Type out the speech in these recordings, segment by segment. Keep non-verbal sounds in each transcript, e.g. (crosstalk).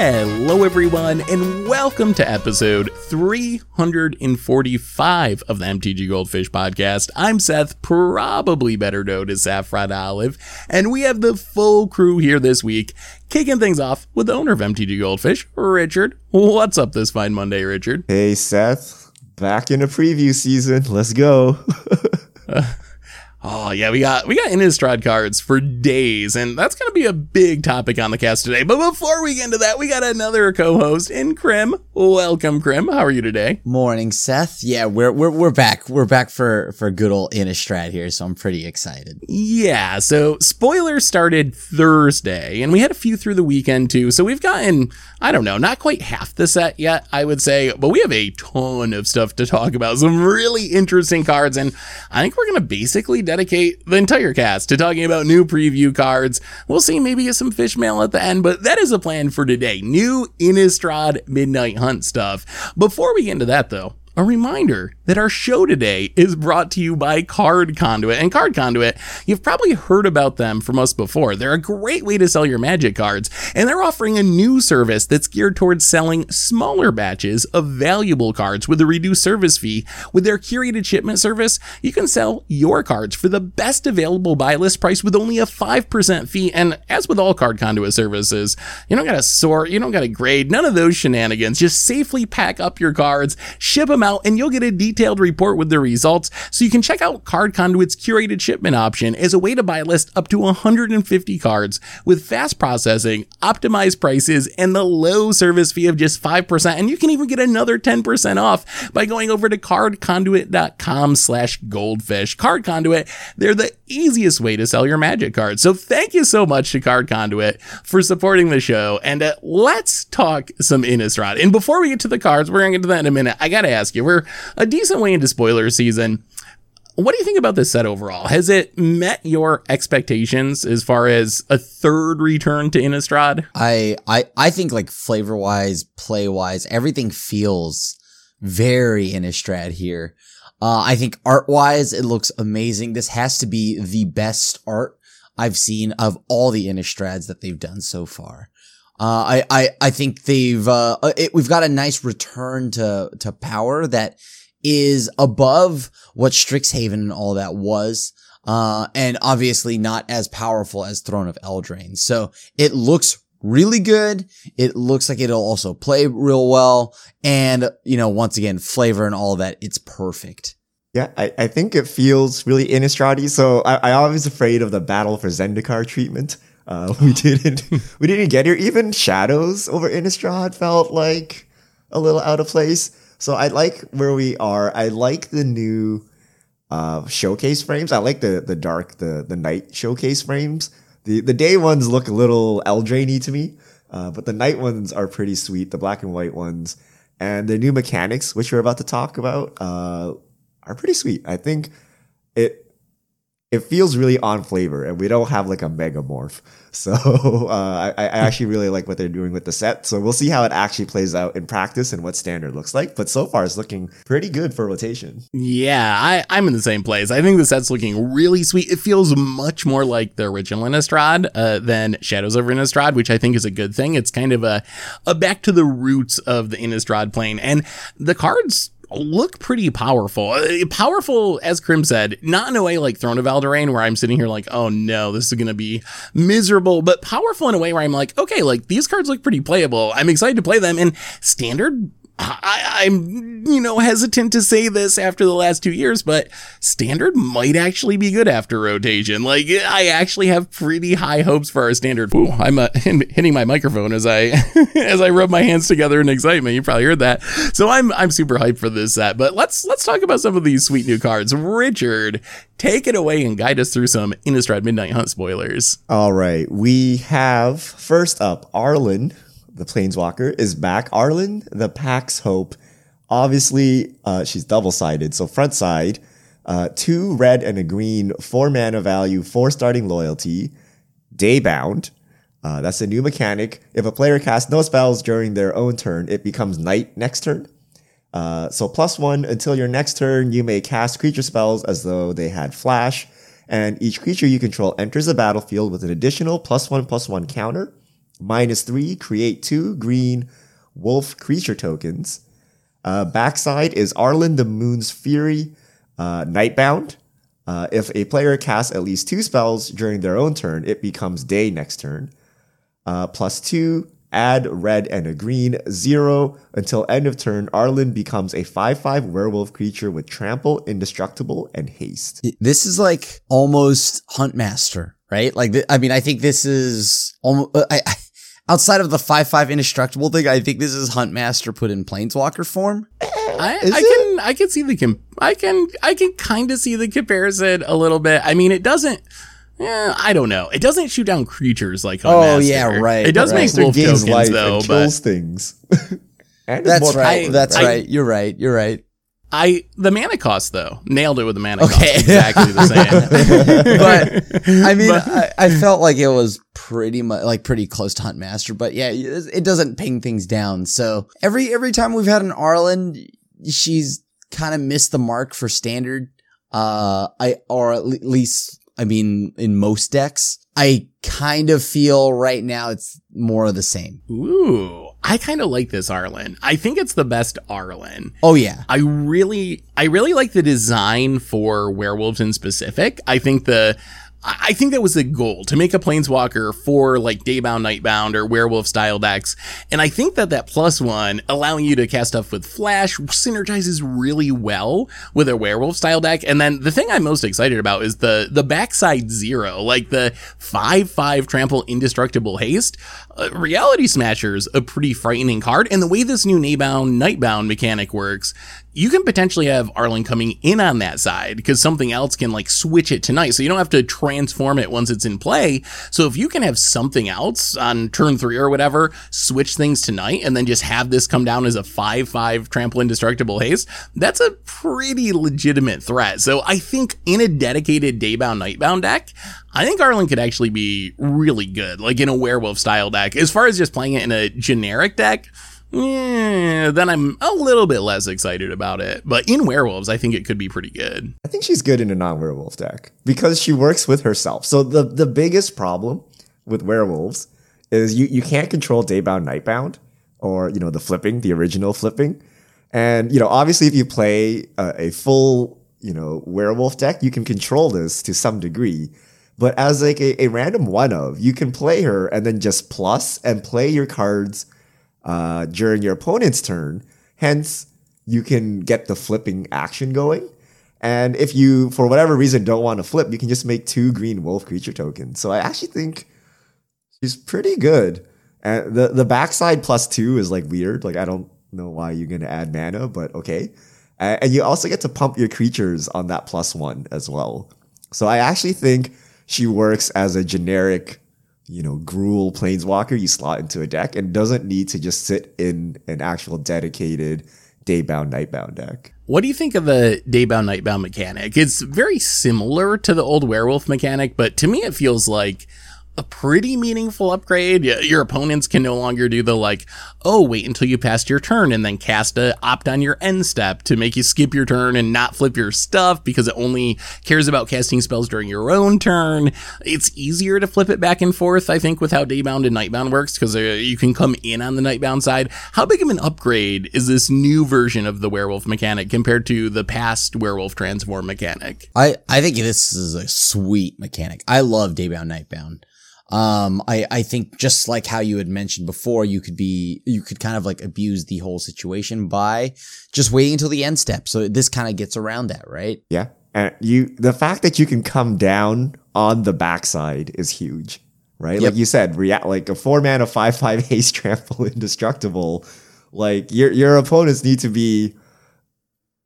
Hello, everyone, and welcome to episode 345 of the MTG Goldfish podcast. I'm Seth, probably better known as Saffron Olive, and we have the full crew here this week, kicking things off with the owner of MTG Goldfish, Richard. What's up this fine Monday, Richard? Hey, Seth. Back in the preview season. Let's go. (laughs) uh, Oh yeah, we got we got Innistrad cards for days, and that's gonna be a big topic on the cast today. But before we get into that, we got another co-host in Krim. Welcome, Krim. How are you today? Morning, Seth. Yeah, we're we're we're back. We're back for for good old Innistrad here, so I'm pretty excited. Yeah. So spoilers started Thursday, and we had a few through the weekend too. So we've gotten I don't know, not quite half the set yet, I would say, but we have a ton of stuff to talk about. Some really interesting cards, and I think we're gonna basically dedicate the entire cast to talking about new preview cards. We'll see maybe some fish mail at the end, but that is a plan for today. New Innistrad Midnight Hunt stuff. Before we get into that though, a reminder that our show today is brought to you by Card Conduit. And Card Conduit, you've probably heard about them from us before. They're a great way to sell your magic cards, and they're offering a new service that's geared towards selling smaller batches of valuable cards with a reduced service fee. With their curated shipment service, you can sell your cards for the best available buy list price with only a 5% fee. And as with all Card Conduit services, you don't gotta sort, you don't gotta grade, none of those shenanigans. Just safely pack up your cards, ship them out, and you'll get a detailed report with the results. So you can check out Card Conduit's curated shipment option as a way to buy a list up to 150 cards with fast processing, optimized prices, and the low service fee of just 5%. And you can even get another 10% off by going over to cardconduit.com slash goldfish. Card Conduit, they're the easiest way to sell your magic cards. So thank you so much to Card Conduit for supporting the show. And uh, let's talk some Innistrad. And before we get to the cards, we're going to get to that in a minute. I got to ask you, we're a decent way into spoiler season. What do you think about this set overall? Has it met your expectations as far as a third return to Innistrad? I I I think like flavor wise, play wise, everything feels very Innistrad here. Uh, I think art wise, it looks amazing. This has to be the best art I've seen of all the Innistrads that they've done so far. Uh, I, I, I think they've, uh, it, we've got a nice return to, to power that is above what Strixhaven and all that was. Uh, and obviously not as powerful as Throne of Eldraine. So it looks really good. It looks like it'll also play real well. And, you know, once again, flavor and all that, it's perfect. Yeah, I, I think it feels really Innistrad So I, I was afraid of the battle for Zendikar treatment. Uh, we (laughs) didn't we didn't get here. Even shadows over Innistrad felt like a little out of place. So I like where we are. I like the new uh, showcase frames. I like the the dark the the night showcase frames. The the day ones look a little Eldrainy to me, uh, but the night ones are pretty sweet. The black and white ones and the new mechanics, which we're about to talk about, uh, are pretty sweet. I think it it feels really on flavor, and we don't have like a megamorph. So (laughs) uh, I, I, actually really like what they're doing with the set. So we'll see how it actually plays out in practice and what standard looks like. But so far, it's looking pretty good for rotation. Yeah, I, I'm in the same place. I think the set's looking really sweet. It feels much more like the original Innistrad uh, than Shadows over Innistrad, which I think is a good thing. It's kind of a, a back to the roots of the Innistrad plane, and the cards look pretty powerful. Uh, powerful, as Krim said, not in a way like Throne of Eldraine, where I'm sitting here like, oh no, this is going to be miserable, but powerful in a way where I'm like, okay, like these cards look pretty playable. I'm excited to play them. And standard I, am you know, hesitant to say this after the last two years, but standard might actually be good after rotation. Like, I actually have pretty high hopes for our standard. Ooh, I'm uh, (laughs) hitting my microphone as I (laughs) as I rub my hands together in excitement. You probably heard that. So I'm I'm super hyped for this set. But let's let's talk about some of these sweet new cards. Richard, take it away and guide us through some Innistrad Midnight Hunt spoilers. All right, we have first up Arlinn the Planeswalker, is back. Arlinn, the Pack's Hope. Obviously, uh, she's double sided. So front side, uh, two red and a green, four mana value, four starting loyalty, daybound. Uh, that's a new mechanic. If a player casts no spells during their own turn, it becomes night next turn. Uh, so plus one until your next turn, you may cast creature spells as though they had flash, and each creature you control enters the battlefield with an additional plus one plus one counter. Minus three, create two green wolf creature tokens. Uh, backside is Arlinn the Moon's Fury, uh, Nightbound. Uh, if a player casts at least two spells during their own turn, it becomes day next turn. Uh, plus two, add red and a green, zero. Until end of turn, Arlinn becomes a 5 5 werewolf creature with trample, indestructible, and haste. This is like almost Huntmaster, right? Like, th- I mean, I think this is almost, I, I, outside of the 5-5 indestructible thing, I think this is Huntmaster put in Planeswalker form. (clears throat) I, I can I can see the com- I can I can kind of see the comparison a little bit. I mean, it doesn't. Yeah, I don't know. It doesn't shoot down creatures like Oh, yeah, right, It does right. make Monster wolf gains tokens life though, and but kills things. (laughs) and That's right. powerful, That's I- right. You're right. You're right. I the mana cost though nailed it with the mana Okay. cost exactly the same. (laughs) (laughs) but I mean, But- I, I felt like it was pretty much like pretty close to Huntmaster, but yeah, it doesn't ping things down. So every every time we've had an Arlinn, she's kind of missed the mark for standard. Uh, I or at least I mean, in most decks, I kind of feel right now it's more of the same. Ooh, I kind of like this Arlinn. I think it's the best Arlinn. Oh yeah, I really, I really like the design for werewolves in specific. I think the, I think that was the goal to make a planeswalker for like daybound, nightbound, or werewolf style decks. And I think that that plus one allowing you to cast stuff with flash synergizes really well with a werewolf style deck. And then the thing I'm most excited about is the the backside zero, like the five five trample indestructible haste. Uh, Reality Smasher's is a pretty frightening card, and the way this new Daybound Nightbound mechanic works, you can potentially have Arlinn coming in on that side because something else can like switch it tonight. So you don't have to transform it once it's in play. So if you can have something else on turn three or whatever, switch things tonight and then just have this come down as a 5 5 trample indestructible haste, that's a pretty legitimate threat. So I think in a dedicated daybound nightbound deck, I think Arlinn could actually be really good, like in a werewolf style deck. As far as just playing it in a generic deck, then I'm a little bit less excited about it. But in werewolves, I think it could be pretty good. I think she's good in a non-werewolf deck because she works with herself. So the the biggest problem with werewolves is you you can't control daybound nightbound or you know the flipping, the original flipping. And you know, obviously if you play a, a full, you know, werewolf deck, you can control this to some degree. But as like a, a random one of, you can play her and then just plus and play your cards uh, during your opponent's turn. Hence, you can get the flipping action going. And if you, for whatever reason, don't want to flip, you can just make two green wolf creature tokens. So I actually think she's pretty good. And the the backside plus two is like weird. Like I don't know why you're gonna add mana, but okay. And you also get to pump your creatures on that plus one as well. So I actually think she works as a generic, you know, Gruul planeswalker you slot into a deck and doesn't need to just sit in an actual dedicated daybound nightbound deck. What do you think of the daybound nightbound mechanic? It's very similar to the old werewolf mechanic, but to me it feels like a pretty meaningful upgrade. Your opponents can no longer do the like, oh, wait until you passed your turn and then cast a opt on your end step to make you skip your turn and not flip your stuff because it only cares about casting spells during your own turn. It's easier to flip it back and forth, I think, with how Daybound and Nightbound works because uh, you can come in on the Nightbound side. How big of an upgrade is this new version of the werewolf mechanic compared to the past werewolf transform mechanic? I, I think this is a sweet mechanic. I love Daybound Nightbound. Um, I, I think just like how you had mentioned before, you could be, you could kind of like abuse the whole situation by just waiting until the end step. So this kind of gets around that, right? Yeah. And you the fact that you can come down on the backside is huge. Right? Yep. Like you said, react like a four mana five five haste (laughs) trample indestructible. Like your your opponents need to be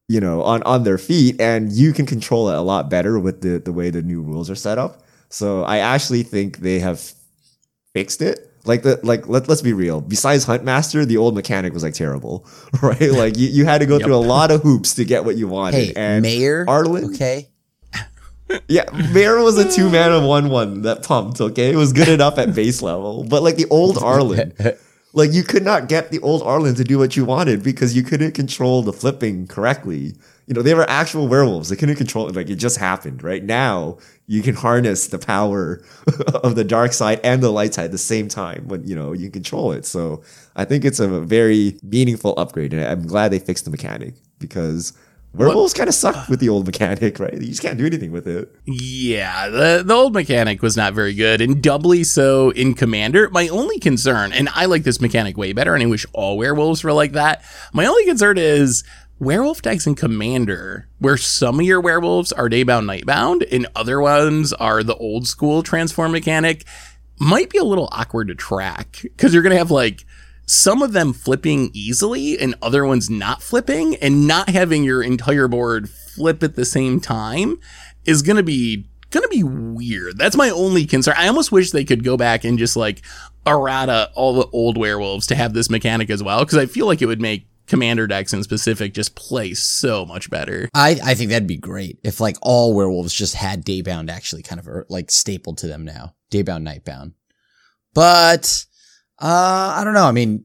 you know on on their feet and you can control it a lot better with the the way the new rules are set up. So I actually think they have fixed it. Like the like let, let's be real. Besides Huntmaster, the old mechanic was like terrible. (laughs) Right? Like you, you had to go Yep. through a lot of hoops to get what you wanted. Hey, and Mayor. Arlinn Okay. (laughs) yeah, Mayor was a two mana one one that pumped. Okay, it was good enough at base level, but like the old Arlinn, (laughs) like you could not get the old Arlinn to do what you wanted because you couldn't control the flipping correctly. You know, they were actual werewolves. They couldn't control it. Like it just happened, right? Now you can harness the power (laughs) of the dark side and the light side at the same time when, you know, you control it. So I think it's a very meaningful upgrade. And I'm glad they fixed the mechanic because werewolves kind of suck with the old mechanic, (laughs) right? You just can't do anything with it. Yeah, the, the old mechanic was not very good, and doubly so in Commander. My only concern, and I like this mechanic way better, and I wish all werewolves were like that. My only concern is werewolf decks in Commander, where some of your werewolves are daybound, nightbound, and other ones are the old school transform mechanic, might be a little awkward to track because you're gonna have like some of them flipping easily and other ones not flipping, and not having your entire board flip at the same time is gonna be gonna be weird. That's my only concern. I almost wish they could go back and just like errata all the old werewolves to have this mechanic as well, because I feel like it would make commander decks in specific just play so much better. I, I think that'd be great if like all werewolves just had daybound actually kind of er, like stapled to them now. Daybound, nightbound. But uh I don't know. I mean,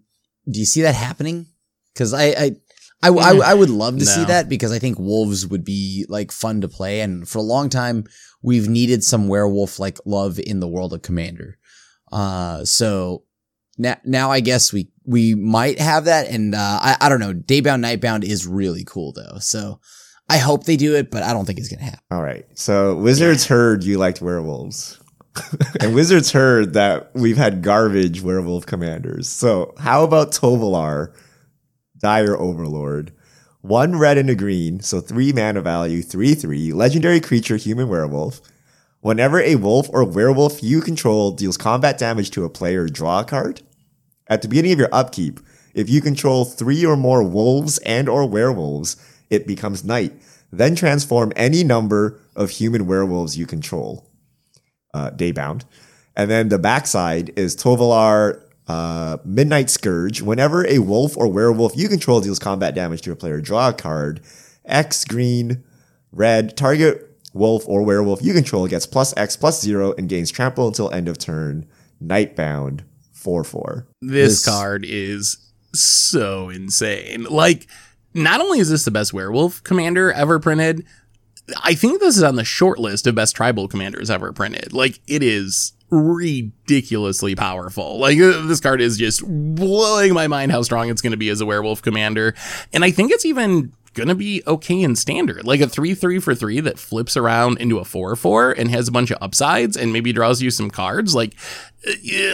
do you see that happening? Cuz I I I, I, I would love to no. see that because I think wolves would be like fun to play and for a long time we've needed some werewolf like love in the world of commander. Uh so now now I guess we we might have that. And uh, I, I don't know. Daybound Nightbound is really cool though. So I hope they do it, but I don't think it's gonna happen. All right. So Wizards yeah. heard you liked werewolves. (laughs) and Wizards heard that we've had garbage werewolf commanders. So how about Tovolar, Dire Overlord? One red and a green, so three mana value, three three, legendary creature, human werewolf. Whenever a wolf or werewolf you control deals combat damage to a player, draw a card. At the beginning of your upkeep, if you control three or more wolves and or werewolves, it becomes night. Then transform any number of human werewolves you control. Uh, daybound. And then the backside is Tovolar uh, Midnight Scourge. Whenever a wolf or werewolf you control deals combat damage to a player, draw a card. X green, red. Target wolf or werewolf you control gets plus X plus zero and gains trample until end of turn. Nightbound four four. This, this card is so insane. Like, not only is this the best werewolf commander ever printed, I think this is on the short list of best tribal commanders ever printed. Like, it is ridiculously powerful. Like uh, this card is just blowing my mind how strong it's going to be as a werewolf commander. And I think it's even going to be okay in standard. Like a 3 3 for 3 that flips around into a 4 4 and has a bunch of upsides and maybe draws you some cards. Like,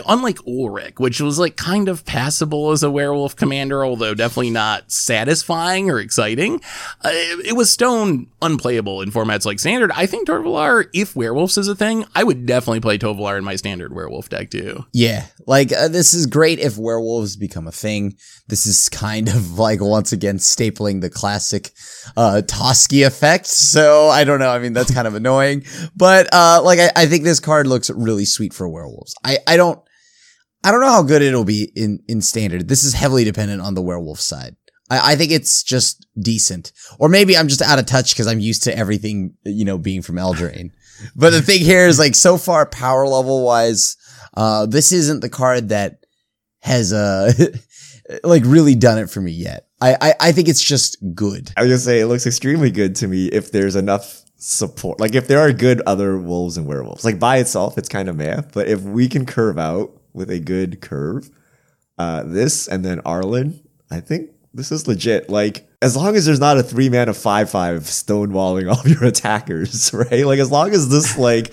unlike Ulrich, which was like kind of passable as a werewolf commander, although definitely not satisfying or exciting, uh, it, was stone unplayable in formats like standard. I think Tovolar, if werewolves is a thing, I would definitely play Tovolar in my standard werewolf deck too. Yeah, like uh, this is great if werewolves become a thing. This is kind of like once again stapling the classic uh Toski effect. So I don't know. I mean, that's kind of annoying, but uh like I, I think this card looks really sweet for werewolves. I I don't I don't know how good it'll be in in standard. This is heavily dependent on the werewolf side. I, I think it's just decent, or maybe I'm just out of touch because I'm used to everything you know being from Eldraine. (laughs) but the thing here is like so far power level wise, uh, this isn't the card that has uh (laughs) like really done it for me yet. I, I, I think it's just good. I was gonna say it looks extremely good to me if there's enough support. Like if there are good other wolves and werewolves, like by itself, it's kind of meh. But if we can curve out with a good curve, uh, this and then Arlinn, I think this is legit. Like as long as there's not a three man of five five stonewalling (laughs) all your attackers, (laughs) right? Like as long as this like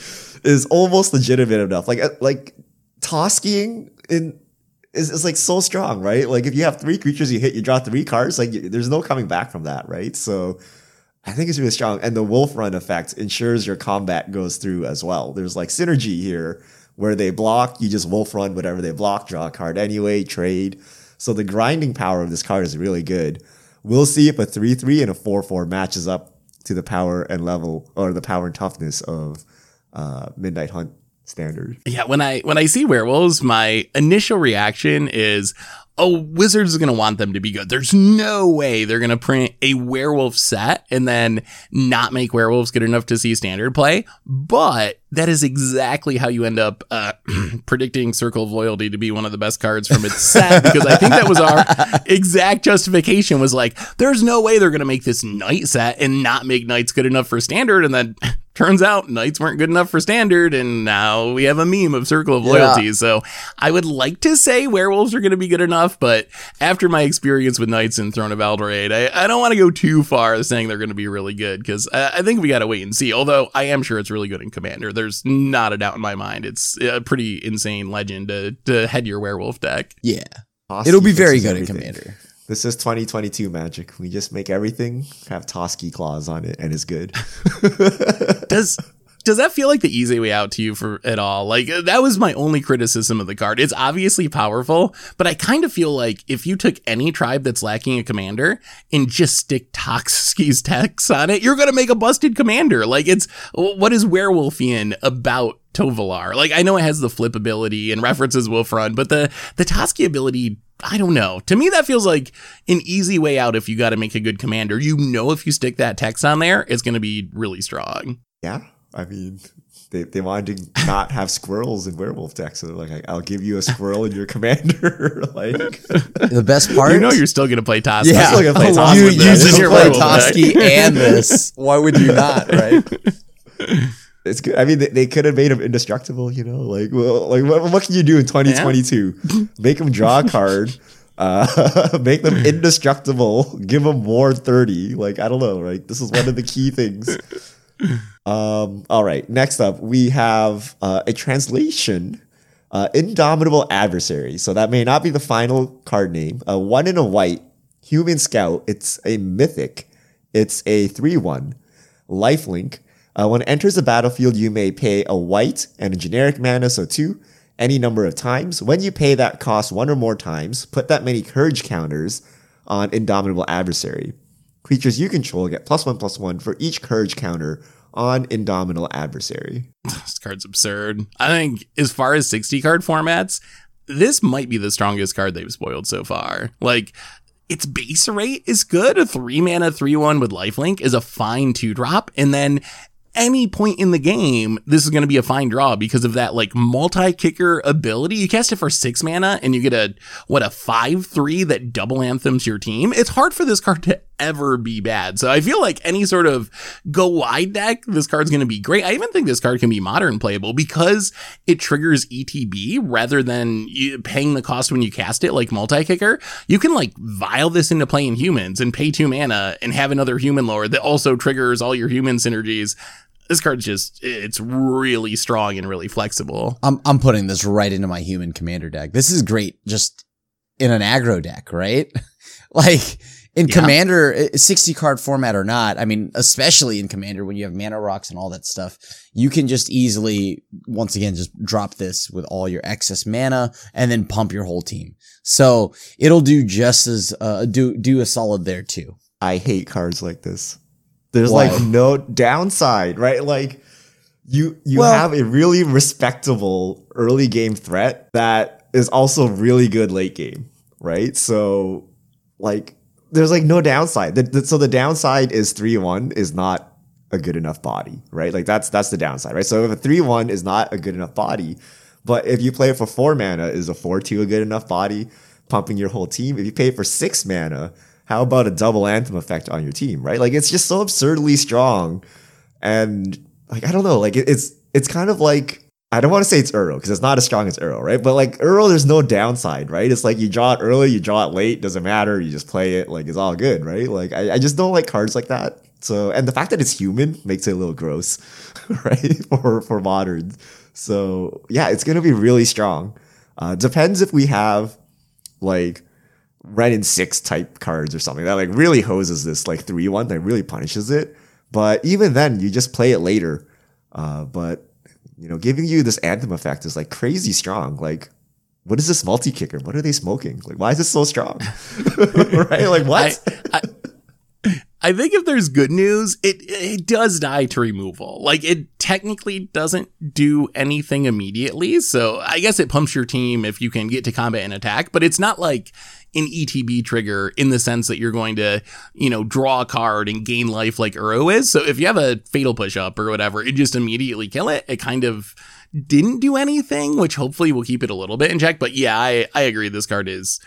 is almost legitimate enough. Like uh, like Toskiing in is, is like so strong, right? Like if you have three creatures you hit, you draw three cards. Like there's no coming back from that, right? So I think it's really strong. And the wolf run effect ensures your combat goes through as well. There's like synergy here where they block, you just wolf run whatever they block, draw a card anyway, trade. So the grinding power of this card is really good. We'll see if a 3 3 and a 4 4 matches up to the power and level or the power and toughness of uh, Midnight Hunt standard. Yeah, when I when I see werewolves, my initial reaction is oh, Wizards is going to want them to be good. There's no way they're going to print a werewolf set and then not make werewolves good enough to see standard play. But that is exactly how you end up uh, (clears throat) predicting Circle of Loyalty to be one of the best cards from its set (laughs) because I think that was our exact justification was like, there's no way they're going to make this knight set and not make knights good enough for standard. And then (laughs) turns out knights weren't good enough for standard and now we have a meme of circle of loyalty yeah. so i would like to say werewolves are going to be good enough but after my experience with knights in throne of Eldraine, i, I don't want to go too far saying they're going to be really good because I, I, think we got to wait and see although i am sure it's really good in commander there's not a doubt in my mind it's a pretty insane legend to, to head your werewolf deck yeah it'll be very good everything. in commander this is 2022 magic. We just make everything have Toski claws on it and it's good. does (laughs) does that feel like the easy way out to you for at all? Like uh, that was my only criticism of the card. It's obviously powerful, but I kind of feel like if you took any tribe that's lacking a commander and just stick Toski's (laughs) text on it, you're gonna make a busted commander. Like it's what is werewolfian about Tovolar? Like I know it has the flip ability and references Wolf Run, but the the Toski ability I don't know. To me, that feels like an easy way out if you got to make a good commander. You know, if you stick that text on there, it's going to be really strong. Yeah. I mean, they, they wanted to not have squirrels in werewolf decks. So they're like, I'll give you a squirrel in your commander. (laughs) like the best part, you know, you're still gonna play Toski. Yeah, still gonna play Toski. You, you just play Toski and (laughs) this. Why would you not? Right. (laughs) It's good. I mean, they, they could have made him indestructible. You know, like well, like what, what can you do in 2022? Yeah. Make him draw a card. Uh, make them indestructible. Give them more 30. Like I don't know. Right. This is one of the key things. Um. All right. Next up, we have uh, a translation. Uh, Indomitable Adversary. So that may not be the final card name. Uh, one in a white, Human Scout. It's a mythic. It's a 3 1. Lifelink. Uh, when it enters the battlefield, you may pay a white and a generic mana, so two, any number of times. When you pay that cost one or more times, put that many courage counters on Indomitable Adversary. Creatures you control get plus one plus one for each courage counter on Indomitable Adversary. (laughs) this card's absurd. I think as far as 60 card formats, this might be the strongest card they've spoiled so far. Like its base rate is good. A three mana, three one with lifelink is a fine two drop. And then any point in the game, this is going to be a fine draw because of that like multi kicker ability. You cast it for six mana and you get a, what, a five three that double anthems your team. It's hard for this card to ever be bad. So I feel like any sort of go wide deck, this card's going to be great. I even think this card can be modern playable because it triggers ETB rather than paying the cost when you cast it like multi kicker. You can like vial this into playing humans and pay two mana and have another human lord that also triggers all your human synergies this card's just it's really strong and really flexible. I'm I'm putting this right into my human commander deck. This is great just in an aggro deck, right? (laughs) like in yeah. commander 60 card format or not i mean especially in commander when you have mana rocks and all that stuff you can just easily once again just drop this with all your excess mana and then pump your whole team so it'll do just as uh, do do a solid there too i hate cards like this there's Why? like no downside, right? Like you you well, have a really respectable early game threat that is also really good late game, right? So like there's like no downside. The, the, so the downside is 3-1 is not a good enough body, right? Like that's that's the downside, right? So if a 3-1 is not a good enough body, but if you play it for 4 mana is a 4-2 a good enough body, pumping your whole team. If you pay for 6 mana, how about a double anthem effect on your team, right? Like it's just so absurdly strong. And like, I don't know, like it, it's, it's kind of like, I don't want to say it's Uro because it's not as strong as Uro, right? But like Uro, there's no downside, right? It's like you draw it early, you draw it late, doesn't matter. You just play it, like it's all good, right? Like I, I just don't like cards like that. So, and the fact that it's human makes it a little gross, (laughs) right? for for moderns. So yeah, it's gonna be really strong. Uh, depends if we have like red and six type cards or something that like really hoses this like three one that really punishes it. But even then, you just play it later. Uh, but you know, giving you this anthem effect is like crazy strong. Like, what is this multi kicker? What are they smoking? Like, why is this so strong? (laughs) right? Like, what? I, I, I think if there's good news, it it does die to removal. Like it technically doesn't do anything immediately. So I guess it pumps your team if you can get to combat and attack, but it's not like an ETB trigger in the sense that you're going to, you know, draw a card and gain life like Uro is. So if you have a fatal push up or whatever, it just immediately kill it. It kind of didn't do anything, which hopefully will keep it a little bit in check. But yeah, I, I agree. This card is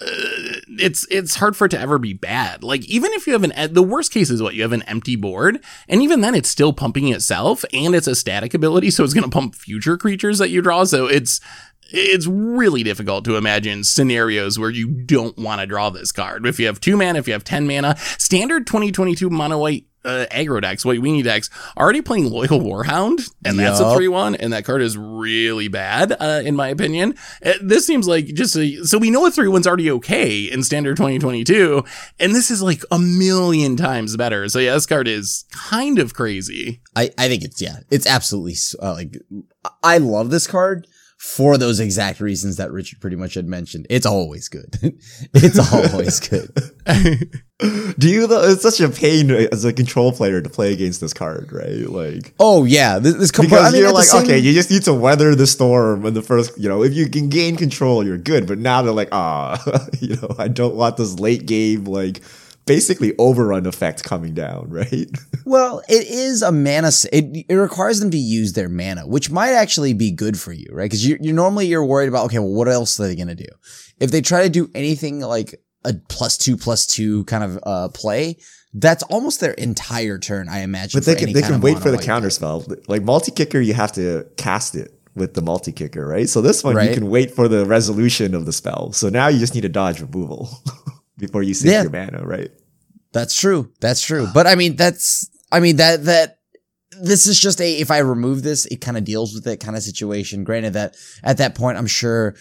it's it's hard for it to ever be bad. Like even if you have an the worst case is what you have an empty board, and even then it's still pumping itself, and it's a static ability, so it's going to pump future creatures that you draw. So it's it's really difficult to imagine scenarios where you don't want to draw this card. If you have two mana, if you have 10 mana, standard 2022 mono white uh, aggro decks, white weenie decks, already playing Loyal Warhound, and that's a 3 1, and that card is really bad, uh, in my opinion. Uh, this seems like just a, so we know a 3 1's already okay in standard 2022, and this is like a million times better. So yeah, this card is kind of crazy. I, I think it's yeah, it's absolutely uh, like I love this card for those exact reasons that Richard pretty much had mentioned. It's always good. (laughs) it's always good. (laughs) Do you though? It's such a pain as a control player to play against this card, right? Like Oh yeah, this, this comp- because I mean, you're like, same- okay, you just need to weather the storm in the first. You know, if you can gain control, you're good. But now they're like, ah, (laughs) you know, I don't want this late game like basically overrun effect coming down, (laughs) right? Well, it is a mana. It, it requires them to use their mana, which might actually be good for you, right? Because you, you normally you're worried about okay, well, what else are they gonna do? If they try to do anything like a plus two plus two kind of uh, play, that's almost their entire turn, I imagine. But they can they can wait for the counter spell. Like multi kicker, you have to cast it with the multi kicker, right? So this one Right. you can wait for the resolution of the spell. So now you just need to dodge removal (laughs) before you sink Yeah. your mana, right? That's true. That's true. But I mean, that's, I mean, that, that, this is just a, if I remove this, it kind of deals with it kind of situation. Granted that at that point, I'm sure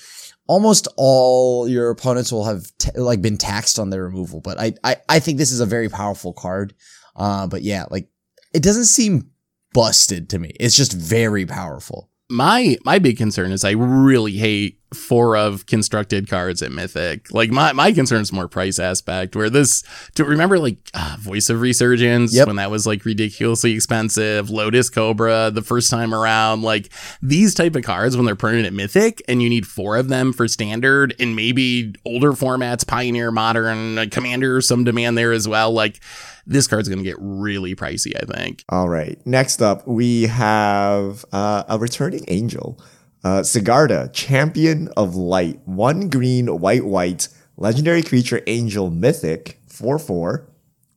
almost all your opponents will have t- like been taxed on their removal. But I, I, I think this is a very powerful card. Uh, but yeah, like it doesn't seem busted to me. It's just very powerful. my my big concern is I really hate four of constructed cards at Mythic. Like my my concern is more price aspect. Where this to remember like uh, Voice of Resurgence Yep. when that was like ridiculously expensive. Lotus Cobra the first time around. Like these type of cards when they're printed at Mythic and you need four of them for standard and maybe older formats, Pioneer, Modern, uh, Commander, some demand there as well. Like this card's gonna get really pricey. I think. All right. Next up, we have uh, a returning angel, uh, Sigarda, Champion of Light, one green, white, white, legendary creature, angel, mythic, four four,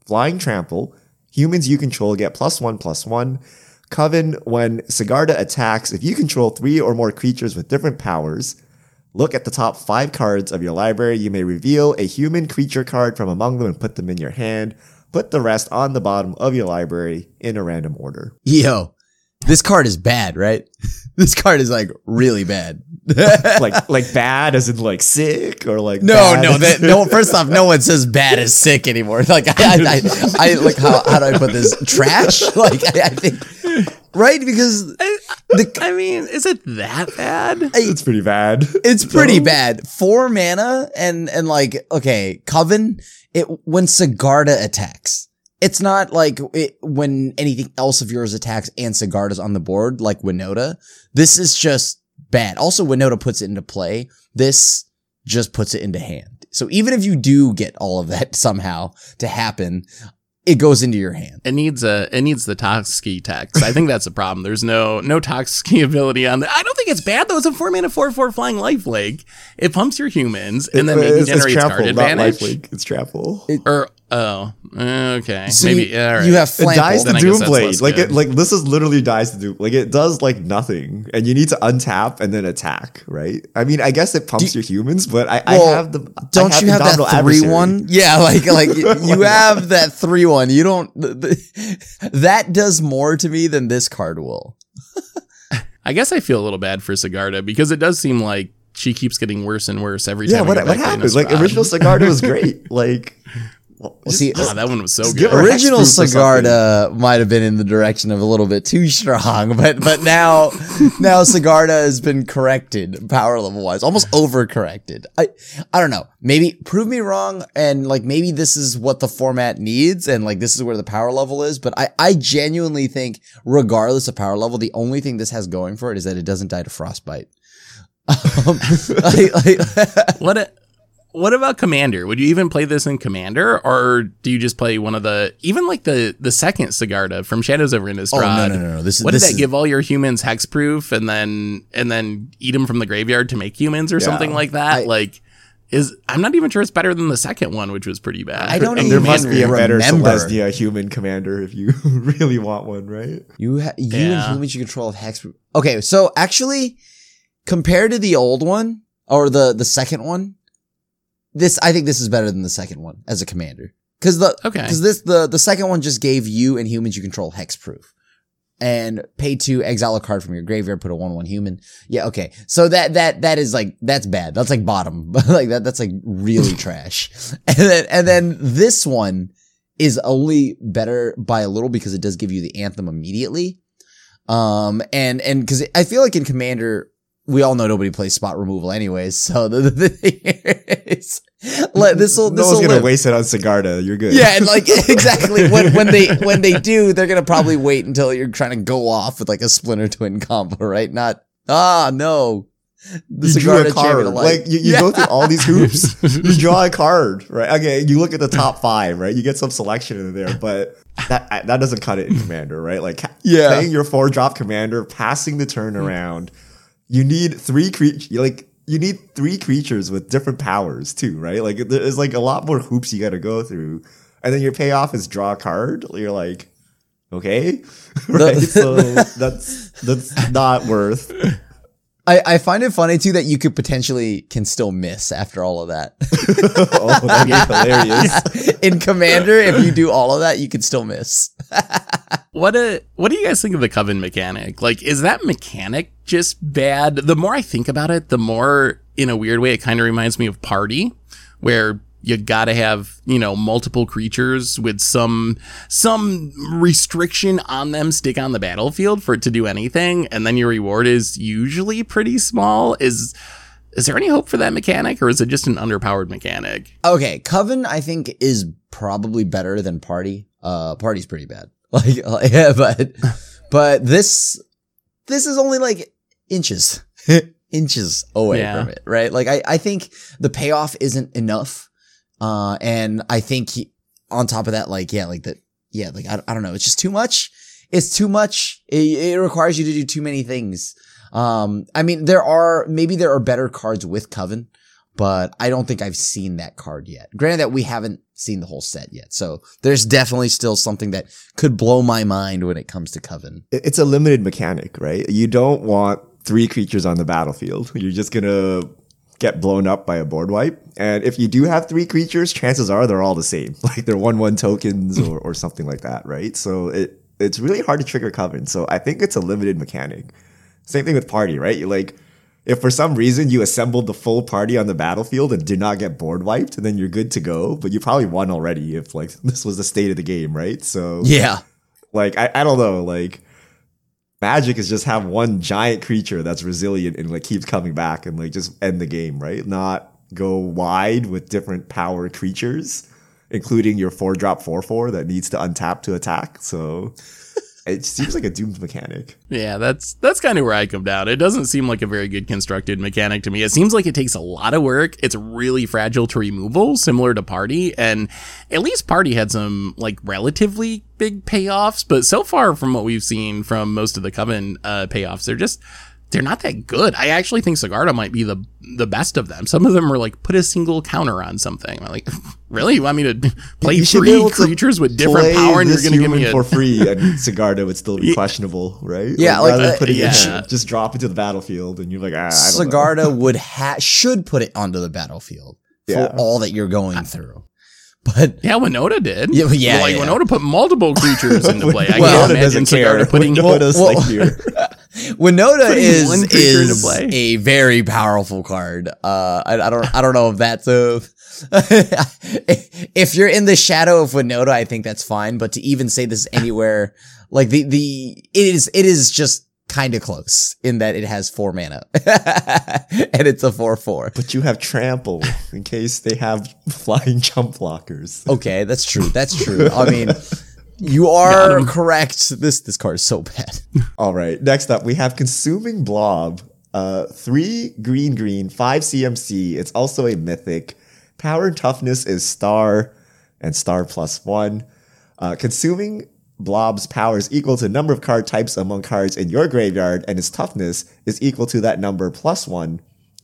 flying trample. Humans you control get plus one plus one. Coven, when Sigarda attacks, if you control three or more creatures with different powers, Look at the top five cards of your library. You may reveal a human creature card from among them and put them in your hand. Put the rest on the bottom of your library in a random order. Yo, this card is bad, right? (laughs) this card is like really bad. (laughs) Like, like bad as in like sick or like No, bad no, that, no. (laughs) First off, no one says bad is sick anymore. Like I, I, I, I like how, how do I put this? Trash? Like I, I think, right? Because the, I mean, is it that bad? It's pretty bad. it's pretty bad. Four mana and and like okay, Coven. It when Sigarda attacks, it's not like it, when anything else of yours attacks and Sigarda's on the board, like Winota. This is just bad. Also, Winota puts it into play. This just puts it into hand. So even if you do get all of that (laughs) somehow to happen, it goes into your hand. It needs a it needs the Toski text. I think that's a problem. There's no no Toski (laughs) ability on that. I don't think it's bad though. It's a four mana four four flying life lifelink. It pumps your humans and then It- maybe it's, it's generates trample, card not advantage. lifelink. It's trample. Or oh okay So maybe you, yeah, all right. you have It dies flample. Then to I guess that's Doomblade. Like good. it, like this is literally dies to Doom. Like it does like nothing, and you need to untap and then attack. Right? I mean, I guess it pumps your humans, but I, Well, I have the. Don't you have that three Adversary. one? Yeah, (laughs) like like you (laughs) have that three one. You don't. th- th- (laughs) that does more to me than this card will. I guess I feel a little bad for Sigarda because it does seem like she keeps getting worse and worse every Yeah, time. what, what back to happened? Like original Sigarda was great. Like Well, Well, see, Ah, that one was so good. original hexproof. Sigarda might have been in the direction of a little bit too strong, (laughs) but but now (laughs) now Sigarda has been corrected power level wise, almost overcorrected. I I don't know. Maybe prove me wrong, and like maybe this is what the format needs, and like this is where the power level is. But I I genuinely think, regardless of power level, the only thing this has going for it is that it doesn't die to frostbite. (laughs) Um, like- like- What a, what about Commander? Would you even play this in Commander, or do you just play one of the even like the the second Sigarda from Shadows over Innistrad? oh no no no no! This is What this did that is, give all your humans hexproof and then and then eat them from the graveyard to make humans or something like that? I- like, is I'm not even sure it's better than the second one, which was pretty bad. I don't And there must be a better remember. Selesnya human commander if you (laughs) really want one, right? You ha- you Yeah. and humans you control of hex. Okay, so actually, compared to the old one or the the second one, this I think this is better than the second one as a commander because the Okay. because this the the second one just gave you and humans you control hexproof. And pay to exile a card from your graveyard, put a one one human. Yeah, okay. So that that that is like that's bad. That's like bottom. (laughs) like that that's like really (laughs) trash. And then and then this one is only better by a little because it does give you the anthem immediately. Um, and, and cause I feel like in Commander, we all know nobody plays spot removal anyways. So (laughs) the, the thing is, let this will, no this one's will gonna live. waste it on Sigarda. You're good. Yeah, and like (laughs) exactly when when they when they do, they're gonna probably wait until you're trying to go off with like a Splinter Twin combo, right? Not ah no, the you drew a card. Champion of Light. Like you, you go through all these (laughs) hoops, you draw a card, right? Okay, you look at the top five, right? You get some selection in there, but that that doesn't cut it in commander, right? Like Yeah. playing your four drop commander, passing the turn around. You need three creatures. Like you need three creatures with different powers too, right? Like there's like a lot more hoops you got to go through, and then your payoff is draw a card. You're like, okay, (laughs) right? (laughs) so that's that's not worth. I, I find it funny too that you could potentially can still miss after all of that. (laughs) oh, that'd be hilarious. in Commander, if you do all of that, you can still miss. What a what do you guys think of the coven mechanic? Like, is that mechanic just bad? The more I think about it, the more in a weird way it kind of reminds me of Party, where you gotta have you know multiple creatures with some some restriction on them stick on the battlefield for it to do anything, and then your reward is usually pretty small. Is is there any hope for that mechanic, or is it just an underpowered mechanic? Okay, Coven I think is probably better than Party. Uh, Party's pretty bad. (laughs) Like, like, (laughs) yeah, but but this this is only like inches (laughs) inches away Yeah. from it, right? Like I I think the payoff isn't enough. Uh, and I think he, on top of that, like yeah, like that, yeah, like I, I don't know, it's just too much. It's too much. It, it requires you to do too many things. Um, I mean, there are maybe there are better cards with Coven, but I don't think I've seen that card yet. Granted that we haven't seen the whole set yet, so there's definitely still something that could blow my mind when it comes to Coven. It's a limited mechanic, right? You don't want three creatures on the battlefield. (laughs) You're just gonna get blown up by a board wipe. And if you do have three creatures, chances are they're all the same. (laughs) Like they're one one tokens or, or something like that, right? So it it's really hard to trigger coven. So I think it's a limited mechanic. Same thing with party, right? You like if for some reason you assembled the full party on the battlefield and did not get board wiped, then you're good to go. But you probably won already if like (laughs) this was the state of the game, right? So Yeah. like I, I don't know like magic is just have one giant creature that's resilient and like keeps coming back and like just end the game right not go wide with different power creatures including your four drop four four that needs to untap to attack so it seems like a doomed mechanic Yeah, that's that's kind of where I come down. It doesn't seem like a very good constructed mechanic to me. It seems like it takes a lot of work. It's really fragile to removal, similar to Party, and at least Party had some like relatively big payoffs, but so far from what we've seen from most of the Coven uh, payoffs, they're just they're not that good. I actually think Sigarda might be the the best of them. Some of them are like put a single counter on something. I'm like, (laughs) really? You want me to (laughs) play You three creatures with different Play power and you're going to give me human a for free (laughs) and Sigarda would still be questionable right Yeah, like, rather than uh, putting yeah. it in, just drop it to the battlefield and you're like ah, I don't know. Sigarda would ha- should put it onto the battlefield for all that you're going through. But Yeah, Winota did. Yeah, yeah, like yeah. Winota put multiple creatures into play. I (laughs) Well, can't imagine doesn't care. Sigarda putting. Winota's Well, like your Winota is one creature into is a very powerful card. Uh, I, I don't I don't know if that's a. (laughs) if you're in the shadow of Winota, I think that's fine. But to even say this anywhere, like the the it is it is just kind of close in that it has four mana (laughs) and it's a four four. But you have trample in case they have flying jump blockers. Okay, that's true. That's true. I mean, you (laughs) are correct. This this card is so bad. (laughs) All right. Next up, we have Consuming Blob. Uh, three green, green, five CMC. It's also a mythic. Power and toughness is star and star plus one. Uh, consuming Blob's power is equal to number of card types among cards in your graveyard, and its toughness is equal to that number plus one.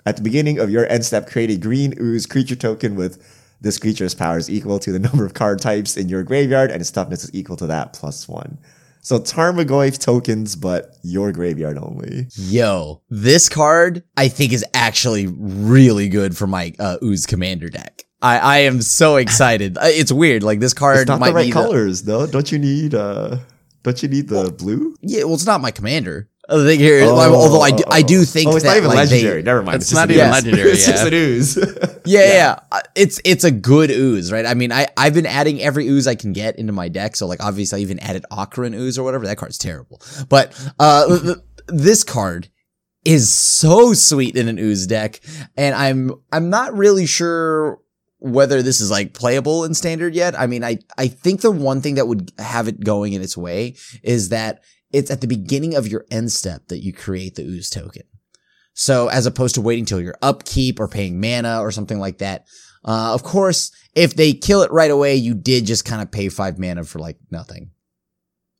At the beginning of your end step, create a green ooze creature token with this creature's power is equal to the (laughs) number of card types in your graveyard, and its toughness is equal to that plus one. So Tarmogoyf tokens, but your graveyard only. Yo, this card I think is actually really good for my uh, Ooze Commander deck. I, I am so excited. Uh, it's weird. Like this card It's not might the right be colors, though. Don't you need uh don't you need the blue? yeah, well, it's not my commander. Uh, The thing here, although I do, I do think Oh, it's that not even like, they- legendary. Never mind. It's just not even legendary, (laughs) it's just yeah. an ooze. Yeah, yeah, yeah. Uh, It's it's a good ooze, right? I mean, I I've been adding every ooze I can get into my deck. So like, obviously, I even added Ocarin ooze or whatever. That card's terrible, but uh, th- th- this card is so sweet in an ooze deck, and I'm I'm not really sure whether this is like playable in standard yet. I mean, I I think the one thing that would have it going in its way is that it's at the beginning of your end step that you create the ooze token. So as opposed to waiting till your upkeep or paying mana or something like that. Uh, of course, if they kill it right away, you did just kind of pay five mana for like nothing.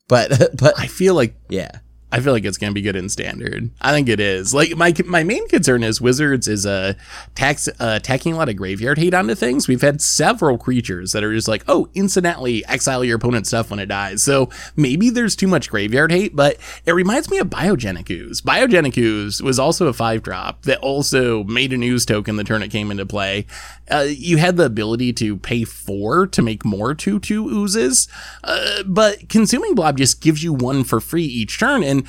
But, (laughs) but I feel like yeah. I feel like it's gonna be good in standard. I think it is. Like my my main concern is wizards is uh, tax uh tacking a lot of graveyard hate onto things. We've had several creatures that are just like, oh, incidentally exile your opponent's stuff when it dies. So maybe there's too much graveyard hate, but it reminds me of Biogenic Ooze. Biogenic Ooze was also a five drop that also made an ooze token the turn it came into play. Uh, you had the ability to pay four to make more two two oozes, uh, but consuming blob just gives you one for free each turn and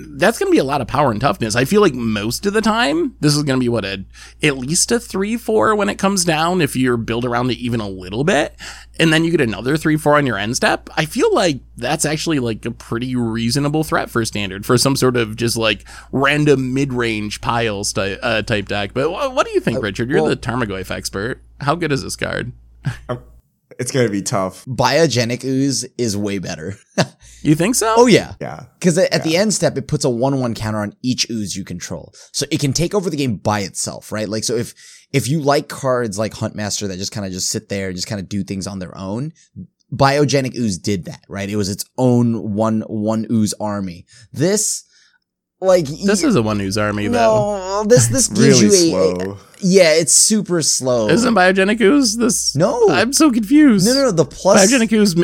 that's going to be a lot of power and toughness. I feel like most of the time, this is going to be what a at least a three four when it comes down. If you're built around it even a little bit, and then you get another three four on your end step. I feel like that's actually like a pretty reasonable threat for standard for some sort of just like random mid range piles type, uh, type deck. But wh- what do you think, Richard? You're well- the Tarmogoyf expert. How good is this card? It's gonna be tough. Biogenic ooze is way better. (laughs) You think so? oh yeah. Yeah. Because at the end step, it puts a one-one counter on each ooze you control, so it can take over the game by itself, right? Like, so if if you like cards like Huntmaster that just kind of just sit there, and just kind of do things on their own, Biogenic ooze did that, right? It was its own one one ooze army. This, like, This y- is a one who's army though. no, this this (laughs) gives Really you a, slow. Yeah, it's super slow. Isn't Biogenic Ooze this? No. I'm so confused. no, no, no. The plus, Biogenic Ooze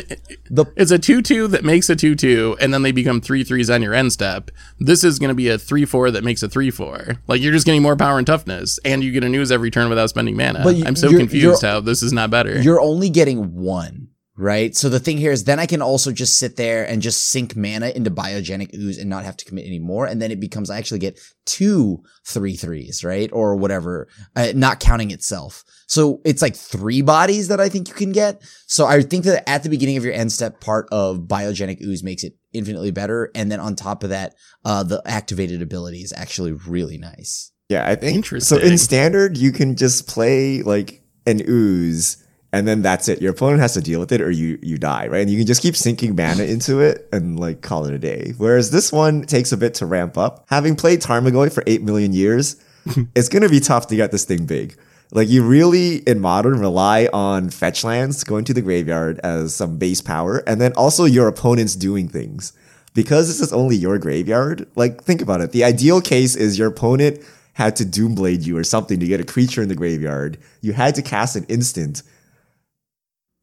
the It's a 2 2 that makes a 2 2, and then they become 3 3s on your end step. This is going to be a 3 4 that makes a 3 4. Like, you're just getting more power and toughness, and you get a news every turn without spending mana. But you- I'm so confused how this is not better. you're only getting one, right? So the thing here is then I can also just sit there and just sink mana into biogenic ooze and not have to commit anymore. And then it becomes I actually get two three threes, right? Or whatever, uh, not counting itself. So it's like three bodies that I think you can get. So I think that at the beginning of your end step, part of biogenic ooze makes it infinitely better. And then on top of that, uh, the activated ability is actually really nice. Yeah, I think Interesting. So in standard, you can just play like an ooze, and then that's it. Your opponent has to deal with it, or you you die, right? And you can just keep sinking mana into it and like call it a day. Whereas this one takes a bit to ramp up. Having played Tarmogoyf for eight million years, (laughs) it's gonna be tough to get this thing big. Like you really in modern rely on fetch lands going to the graveyard as some base power, and then also your opponents doing things. Because this is only your graveyard, like think about it. The ideal case is your opponent had to Doomblade you or something to get a creature in the graveyard. You had to cast an instant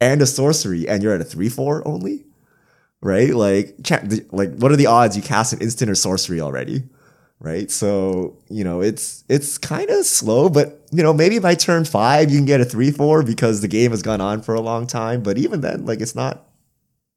and a sorcery, and you're at a three four only, right? Like, like what are the odds you cast an instant or sorcery already? Right, so you know it's it's kind of slow, but you know maybe by turn five you can get a three four because the game has gone on for a long time. But even then, like it's not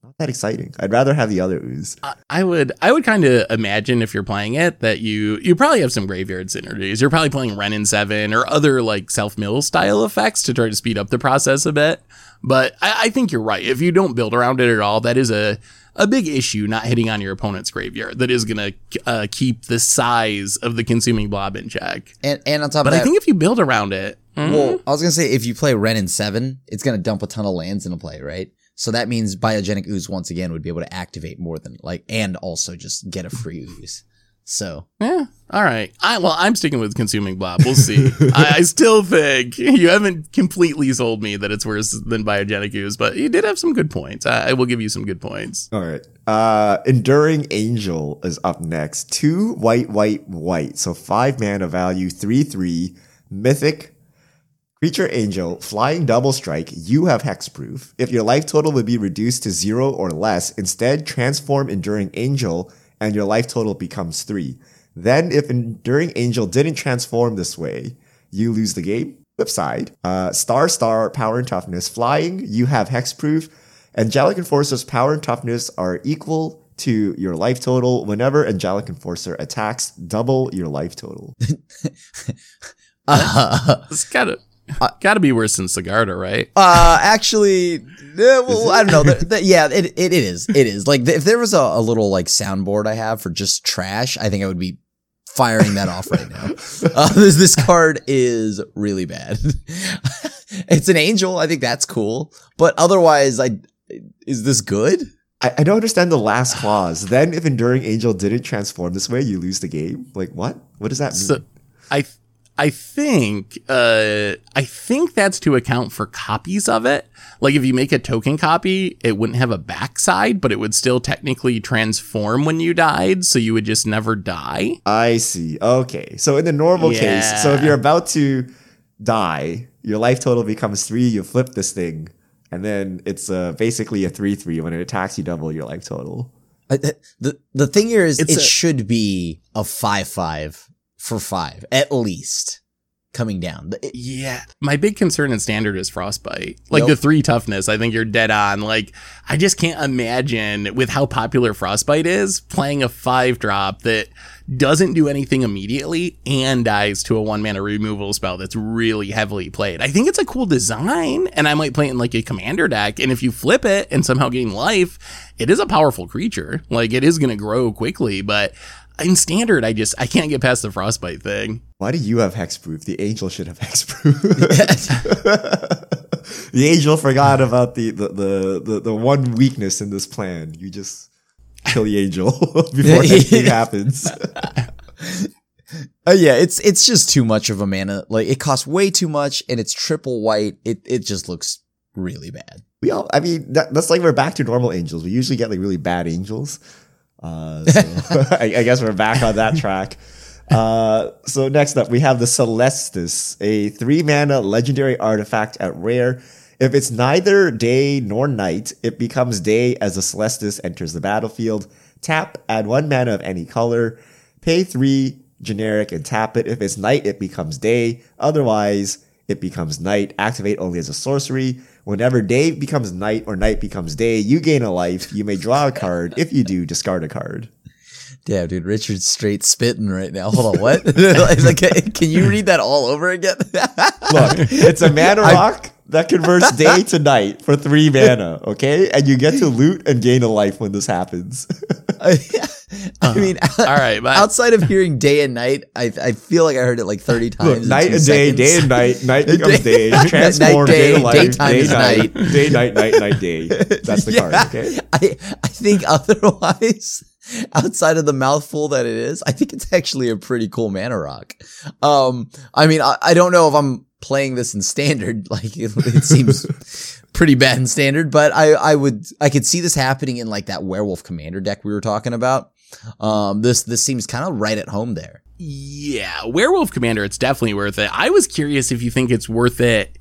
not that exciting. I'd rather have the other ooze. I- I would I would kind of imagine if you're playing it that you you probably have some graveyard synergies. You're probably playing Wrenn and Seven or other like self mill style effects to try to speed up the process a bit. But I, I think you're right. If you don't build around it at all, that is a a big issue not hitting on your opponent's graveyard. That is going to uh, keep the size of the consuming blob in check. And and on top But of that, I think if you build around it, mm, well, I was gonna say if you play Wrenn and Seven, it's gonna dump a ton of lands into play, right? So that means biogenic ooze once again would be able to activate more than like, and also just get a free ooze. So Yeah. All right. I well, I'm sticking with consuming blob. We'll see. (laughs) I, I still think you haven't completely sold me that it's worse than biogenic ooze, but you did have some good points. I, I will give you some good points. All right. Uh, Enduring Angel is up next. Two white, white, white. So five mana value, three, three, mythic. Creature Angel, flying double strike, you have hexproof. If your life total would be reduced to zero or less, instead transform Enduring Angel and your life total becomes three. Then, if Enduring Angel didn't transform this way, you lose the game. Flip side, uh, Star Star, power and toughness, flying, you have hexproof. Angelic Enforcer's power and toughness are equal to your life total. Whenever Angelic Enforcer attacks, double your life total. (laughs) uh, It's gotta (laughs) gotta be worse than Sigarda, right? uh actually, eh, well, I don't know. The- the- yeah, it, it it is. It is like if there was a, a little like soundboard I have for just trash, I think I would be firing that off right now. (laughs) Uh, this this card is really bad. (laughs) it's an angel. I think that's cool, but otherwise, I is this good? I, I don't understand the last clause. Then, if Enduring Angel didn't transform this way, you lose the game. Like, what? What does that mean? So I I think uh I think that's to account for copies of it. Like if you make a token copy, it wouldn't have a backside, but it would still technically transform when you died, so you would just never die. I see. Okay. So in the normal case, so if you're about to die, your life total becomes three, you flip this thing, and then it's uh, basically a 3 3. When it attacks, you double your life total. I- I- the the thing here is It's it a- should be a five five for five at least coming down. It- Yeah. My big concern in standard is frostbite. Like Nope. the three toughness, I think you're dead on. Like, I just can't imagine with how popular frostbite is playing a five drop that doesn't do anything immediately and dies to a one mana removal spell that's really heavily played. I think it's a cool design and I might play it in like a commander deck. And if you flip it and somehow gain life, it is a powerful creature. Like it is going to grow quickly, but in standard, I just, I can't get past the frostbite thing. Why do you have hexproof? The angel should have hexproof. (laughs) the angel forgot about the, the, the, the, the one weakness in this plan. You just kill the angel (laughs) before (laughs) anything happens. Uh, yeah, it's it's just too much of a mana. Like it costs way too much, and it's triple white. It it just looks really bad. We all, I mean, that, that's like we're back to normal angels. We usually get like really bad angels. Uh, (laughs) I, I guess we're back on that track. Uh, so next up, we have the Celestus, a three mana legendary artifact at rare. If it's neither day nor night, it becomes day as the Celestus enters the battlefield. Tap, add one mana of any color. Pay three generic and tap it. If it's night, it becomes day. Otherwise, it becomes night. Activate only as a sorcery. Whenever day becomes night or night becomes day, you gain a life. You may draw a card. If you do, discard a card. Damn, dude, Richard's straight spitting right now. Hold on, what? (laughs) like, can you read that all over again? (laughs) Look, it's a mana rock that converts (laughs) day to night for three mana, okay? And you get to loot and gain a life when this happens. (laughs) I mean, All right, but outside of hearing day and night, I I feel like I heard it like thirty times. Look, night and day, seconds. day and night, night (laughs) becomes Day- day, transform, night, day, gain a life, daytime day, is night, night. day, night, night, night, day. That's the Yeah. card, okay? I I think otherwise, outside of the mouthful that it is, I think it's actually a pretty cool mana rock. Um, I mean, I, I don't know if I'm playing this in standard. (laughs) Like it, it seems pretty bad in standard, but I I would I could see this happening in like that werewolf commander deck we were talking about. Um, this this seems kind of right at home there. Yeah, Werewolf Commander, it's definitely worth it. I was curious if you think it's worth it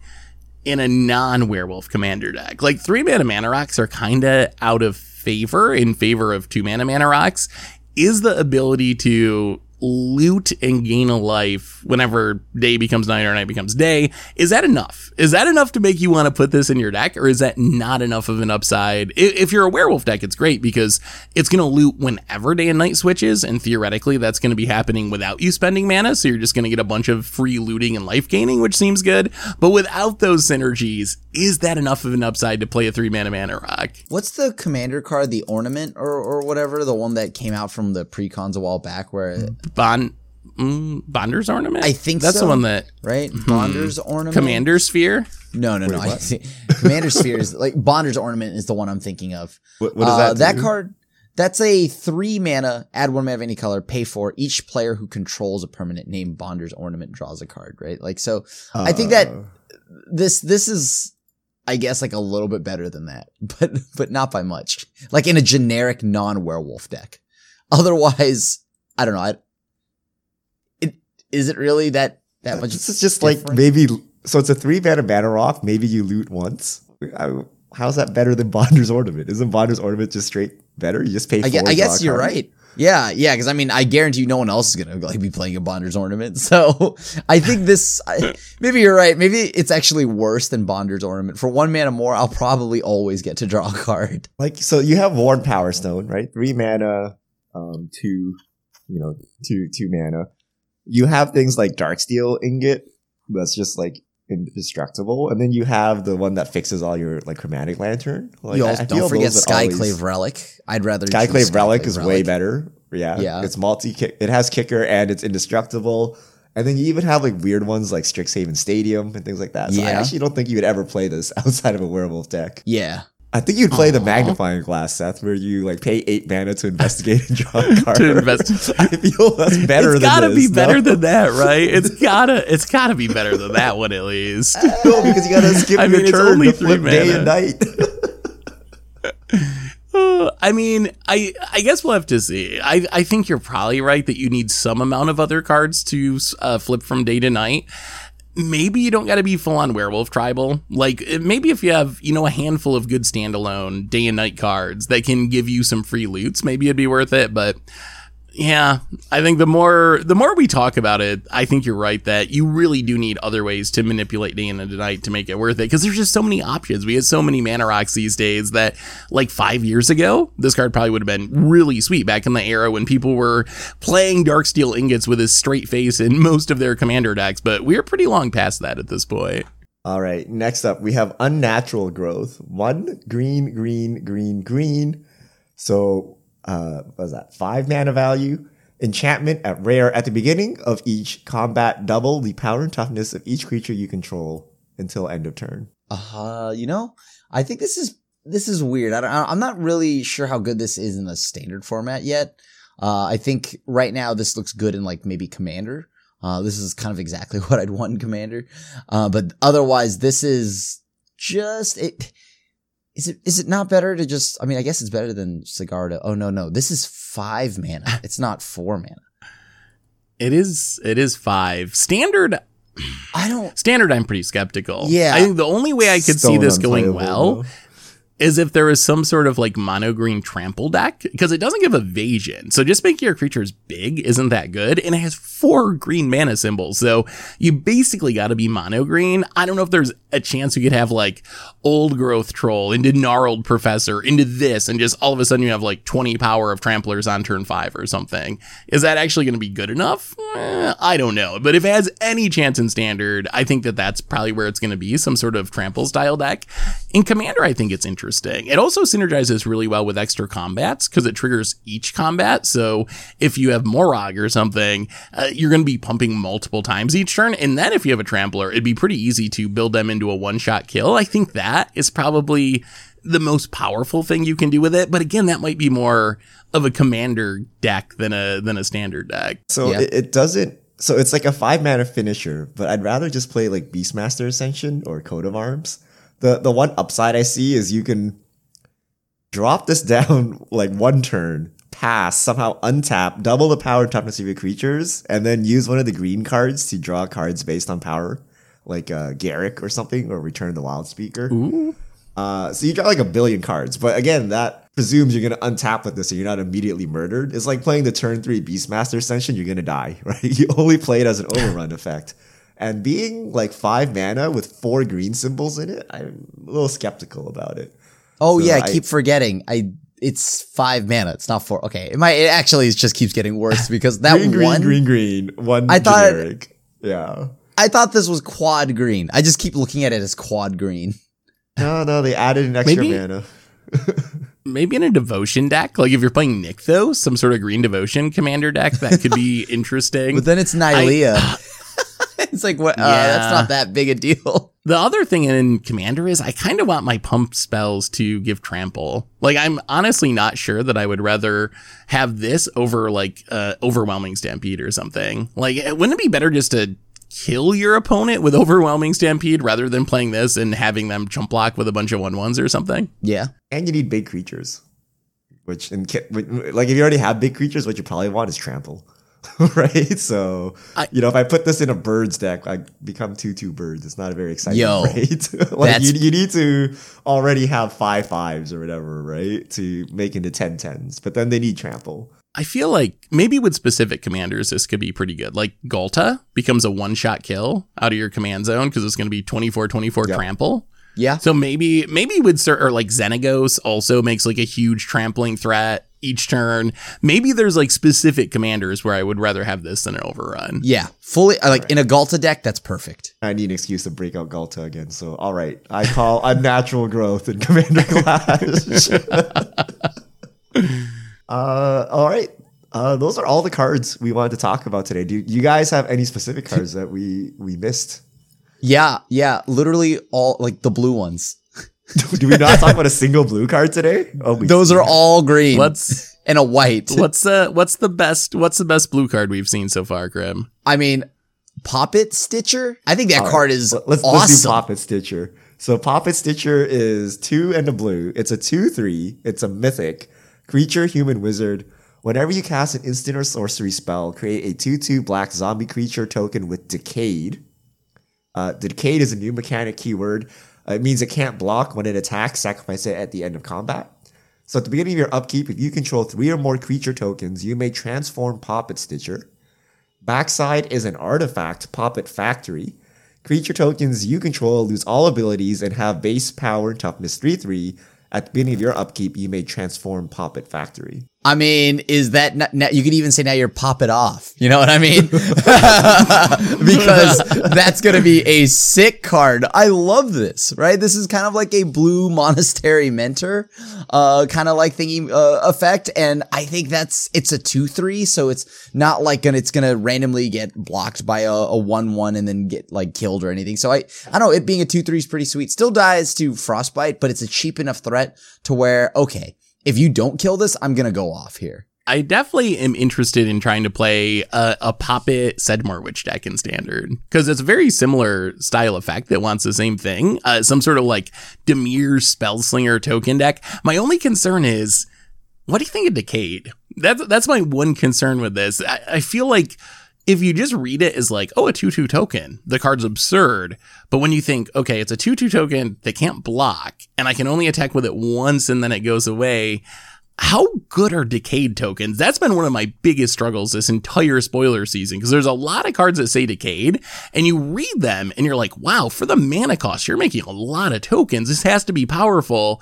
in a non Werewolf Commander deck. Like three mana mana rocks are kind of out of favor in favor of two mana mana rocks. Is the ability to loot and gain a life whenever day becomes night or night becomes day. Is that enough? Is that enough to make you want to put this in your deck, or is that not enough of an upside? If you're a werewolf deck, it's great because it's going to loot whenever day and night switches, and theoretically, that's going to be happening without you spending mana. So you're just going to get a bunch of free looting and life gaining, which seems good. But without those synergies, is that enough of an upside to play a three mana mana rock? What's the commander card, the ornament or, or whatever, the one that came out from the precons a while back where Bond mm, Bonder's ornament. I think that's so. the one that right? Bonder's ornament. Commander Sphere. No, no, no. I see. (laughs) Commander Sphere is like Bonder's ornament is the one I'm thinking of. What, what does Uh, that card that's a three mana, add one mana of any color, pay for each player who controls a permanent named Bonder's ornament draws a card, right? Like so I think that Uh, this this is I guess like a little bit better than that, (laughs) but but not by much. Like in a generic non-werewolf deck. Otherwise, I don't know. I, it is it really that that much? This is just like maybe. So it's a three mana banner rock. Maybe you loot once. I, how's that better than (laughs) Bonder's ornament? Isn't Bonder's ornament just straight better? You just pay. I, gue- four, I guess you're right. Yeah, yeah, because I mean, I guarantee you, no one else is gonna like be playing a Bonder's ornament. (laughs) So I think this, I, maybe you're right. Maybe it's actually worse than Bonder's ornament. For one mana more, I'll probably always get to draw a card. (laughs) Like so, you have Worn Power Stone, right? Three mana, um, two, you know, two two mana. You have things like Darksteel Ingot, that's just like indestructible, and then you have the one that fixes all your like Chromatic Lantern. Like, you also don't forget would always- Skyclave Relic. I'd rather Skyclave Relic is Skyclave way better. Yeah, Yeah. It's multi. It has kicker and it's indestructible. And then you even have like weird ones like Strixhaven Stadium and things like that. So I actually don't think you would ever play this (laughs) outside of a werewolf deck. Yeah, I think you'd play the magnifying glass, Seth, where you like pay eight mana to investigate and draw (laughs) a card. To invest- I feel that's better. it's gotta this, be better no? than that, right? It's (laughs) gotta, it's gotta be better than that one at least. (laughs) no, because you gotta skip I your mean, turn only to flip three day and night. Uh, I mean, I I guess we'll have to see. I I think you're probably right that you need some amount of other cards to uh, flip from day to night. Maybe you don't got to be full on werewolf tribal. Like uh, maybe if you have you know a handful of good standalone day and night cards that can give you some free loots, maybe it'd be worth it. But yeah, I think the more the more we talk about it, I think you're right that you really do need other ways to manipulate day and night to make it worth it because there's just so many options. We have so many mana rocks these days that like five years ago, this card probably would have been really sweet back in the era when people were playing Darksteel ingots with a straight face in (laughs) most of their commander decks. But we're pretty long past that at this point. All right. Next up, we have unnatural growth. One green, green, green, green. So, uh, was that? Five mana value. Enchantment at rare at the beginning of each combat. Double the power and toughness of each creature you control until end of turn. uh, you know, I think this is this is weird. I don't, I'm not really sure how good this is in the standard format yet. Uh, I think right now this looks good in like maybe Commander. Uh, this is kind of exactly (laughs) what I'd want in Commander. Uh, but otherwise, this is just it. Is it is it not better to just? I mean, I guess it's better than Sigarda. Oh no, no, this is five mana. (laughs) It's not four mana. It is it is five standard. I don't. Standard, I'm pretty skeptical. Yeah. I think the only way I could see this going well though. Is if there was some sort of like mono green trample deck because it doesn't give evasion. So just making your creatures big isn't that good. And it has four green mana symbols. So you basically got to be mono green. I don't know if there's a chance we could have like old growth troll into gnarled professor into this and just all of a sudden you have like 20 power of tramplers on turn five or something. Is that actually going to be good enough? Eh, I don't know. But if it has any chance in standard, I think that that's probably where it's going to be some sort of trample style deck. In commander, I think it's interesting. It also synergizes really well with extra combats because it triggers each combat. So if you have Moraug or something, uh, you're going to be pumping multiple times each turn. And then if you have a trampler, it'd be pretty easy to build them into a one shot kill. I think that is probably the most powerful thing you can do with it. But again, that might be more of a commander deck than a than a standard deck. So Yeah. it, it doesn't. So it's like a five mana finisher, but I'd rather just play like Beastmaster Ascension or Coat of Arms. The the one upside I see is you can drop this (laughs) down like one turn, pass, somehow untap, double the power and toughness of your creatures, and then use one of the green cards to draw cards based on power, like uh, Garruk or something, or Return the Wild Speaker. Ooh. Uh, so you got like a billion cards, but again, that presumes you're gonna untap with this, and you're not immediately murdered. It's like playing the turn three Beastmaster Ascension. You're gonna die, (laughs) right? You only play it as an overrun effect. And being like five mana with four green symbols in it, I'm a little skeptical about it. Oh So yeah, I I- keep forgetting. I it's five mana. It's not four. Okay, it might. It actually just keeps getting worse because that green, green, one. green, green, one I thought- generic. Yeah. I thought this was quad green. I just keep looking at it as quad green. No, no, they added an extra Maybe- mana. (laughs) Maybe in a devotion deck, like if you're playing Nykthos, some sort of green devotion commander deck, that could be (laughs) interesting. But then it's Nylea. (laughs) it's like what? Uh, that's not that big a deal. (laughs) The other thing in Commander is I kind of want my pump spells to give trample. Like I'm honestly not sure that I would rather have this over like uh, overwhelming stampede or something. Like wouldn't it be better just to kill your opponent with (laughs) overwhelming stampede rather than playing this and having them chump block with a bunch of one ones or something? Yeah. And you need big creatures. Which, in, ki- like, if you already have big creatures, what you probably want is trample. (laughs) right? So, I- you know, if I put this in a birds deck, I become 2 2 birds. It's not a very exciting Yo, (laughs) right? (laughs) like, you, you need to already have five fives or whatever, right? To make into 10 10s. But then they need trample. I feel like maybe with specific commanders, this could be pretty good. Like Ghalta becomes a one shot kill out of your command zone because it's going to be 24 24 Yep. trample. Yeah. So maybe maybe with or like Xenagos also makes like a huge trampling threat each turn. Maybe there's like specific commanders where I would rather have this than an overrun. Yeah. Fully uh, like in a Ghalta deck, that's perfect. I need an excuse to break out Ghalta again. So, all right. I call unnatural growth in Commander Clash. (laughs) uh, all right. Uh, those are all the cards we wanted to talk about today. Do you guys have any specific cards that we we missed? Yeah. Yeah. Literally all like the blue ones. (laughs) Do we not talk about a single blue card today? Oh, we Those are all green. Let's and a white. (laughs) what's uh what's the best what's the best blue card we've seen so far, Krim? I mean, Poppet Stitcher. I think that All right. card is Let- let's, awesome. let's do Poppet Stitcher. So Poppet Stitcher is two and a blue. It's a two three. It's a mythic creature, human wizard. Whenever you cast an instant or sorcery spell, create a two two black zombie creature token with Decayed. Uh, Decayed is a new mechanic keyword. It means it can't block when it attacks. Sacrifice it at the end of combat. So at the beginning of your upkeep, if you control three or more creature tokens, you may transform Poppet Stitcher. Backside is an artifact, Poppet Factory. Creature tokens you control lose all abilities and have base power and toughness 3 3. At the beginning of your upkeep, you may transform Poppet Factory. I mean, is that now, you could even say now you're pop it off. You know what I mean? (laughs) because that's going to be a sick card. I love this, right? This is kind of like a blue (laughs) monastery mentor, uh, kind of like thingy, uh, effect. And I think that's, it's a two, three. So it's not like it's going to randomly get blocked by a, a one, one and then get like killed or anything. So I, I don't know, it being a two, three is pretty sweet. Still dies to frostbite, but it's a cheap enough threat to where, okay, if you don't kill this, I'm gonna go off here. I definitely am interested in trying to play a, a Poppet Sedgemoor Witch deck in Standard because it's a very similar style effect that wants the same thing. Uh, some sort of like Dimir Spellslinger token deck. My only concern is, what do you think of Decayed? That's that's my one concern with this. I, I feel like if you just read it as like, oh, a 2 2 token, the card's absurd. But when you think, okay, it's a 2 2 token that can't block, and I can only attack with it once and then it goes away, how good are decayed tokens? That's been one of my biggest struggles this entire spoiler season because there's a lot of cards that say decayed and you read them and you're like, wow, for the mana cost, you're making a lot of tokens. This has to be powerful.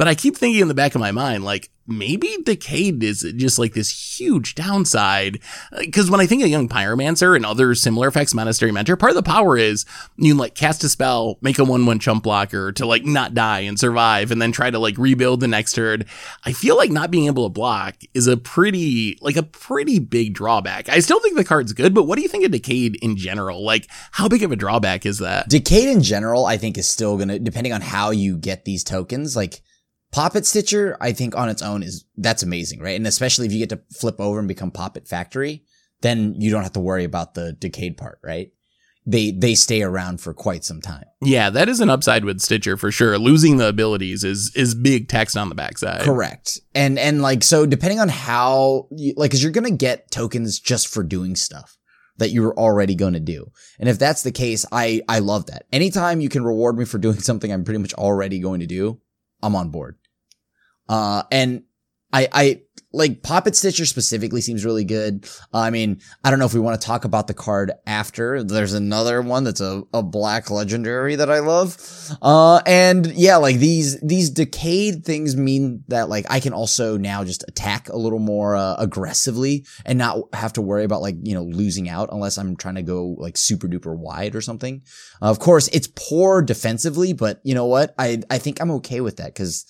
But I keep thinking in the back of my mind, like, maybe Decayed is just like this huge downside. Uh, because when I think of Young Pyromancer and other similar effects, Monastery Mentor, part of the power is you can like cast a spell, make a 1 1 chump blocker to like not die and survive, and then try to like rebuild the next turn. I feel like not being able to block is a pretty, like a pretty big drawback. I still think the card's good, but what do you think of Decayed in general? Like, how big of a drawback is that? Decayed in general, I think is still gonna, depending on how you get these tokens, like Poppet Stitcher, I think on its own is, that's amazing, right? And especially if you get to flip over and become Poppet Factory, then you don't have to worry about the decayed part, right? They, they stay around for quite some time. Yeah, that is an upside with Stitcher for sure. Losing the abilities is is big text on the backside. Correct. And, and like, so depending on how, you, like, cause you're gonna get tokens just for doing stuff, that you were already going to do. And if that's the case, I, I love that. Anytime you can reward me for doing (laughs) something I'm pretty much already going to do, I'm on board. Uh, and I, I, like Poppet Stitcher specifically seems really good. Uh, I mean, I don't know if we want to talk about the card after. There's another one that's a, a black legendary that I love. Uh, and yeah, like these, these decayed things mean that like I can also now just attack a little more, uh, aggressively and not have to worry about like, you know, losing out unless I'm trying to go like super duper wide or something. of course, it's poor defensively, but you know what? I, I think I'm okay with that because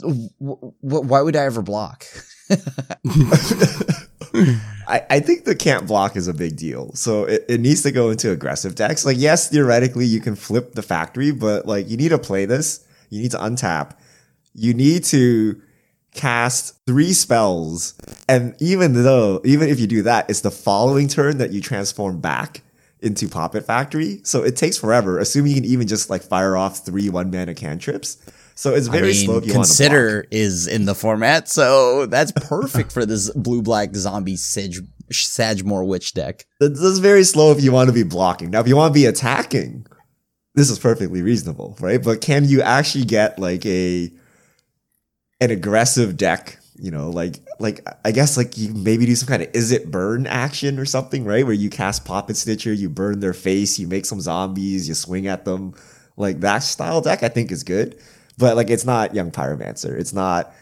why would I ever block? (laughs) I, I think the can't block is a big deal. So it, it needs to go into aggressive decks. Like, yes, theoretically you can flip the factory, but like you need to play this. You need to untap. You need to cast three spells. And even though, even if you do that, it's the following turn that you transform back into Poppet Factory. So it takes forever, assuming you can even just like fire off three one mana cantrips. So it's very I mean, slow if you consider is in the format, so that's perfect for this blue black zombie Sage Sedgemoor Witch deck. This is very slow if you want to be blocking. Now, if you want to be attacking, this is perfectly reasonable, right? But can you actually get like a an aggressive deck? You know, like like I guess like you maybe do some kind of Izzet burn action or something, right? Where you cast Pop Poppet Stitcher, you burn their face, you make some zombies, you swing at them. Like that style deck, I think is good. But like it's not Young Pyromancer. It's not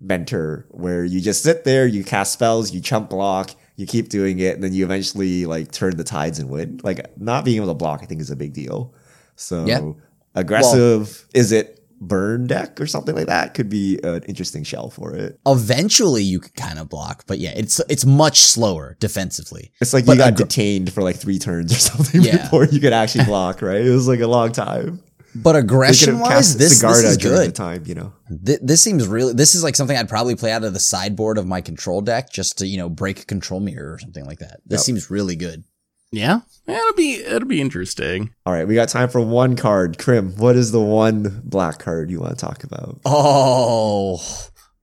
Mentor where you just sit there, you cast spells, you chump block, you keep doing it, and then you eventually like turn the tides and win. Like not being able to block, I think is a big deal. So yeah. aggressive well, it burn deck or something like that could be an interesting shell for it. Eventually you could kind of block, but yeah, it's it's much slower defensively. It's like but you got detained for like three turns or (laughs) something yeah. before you could actually block, right? It was like a long time. But aggression wise, this, this is good. The time, you know, Th- this seems really. This is like something I'd probably play out of the sideboard of my control deck just to you know break a control mirror or something like that. This yep. seems really good. Yeah, yeah, it'll be it'll be interesting. All right, we got time for one card. Krim, what is the one black card you want to talk about? Oh,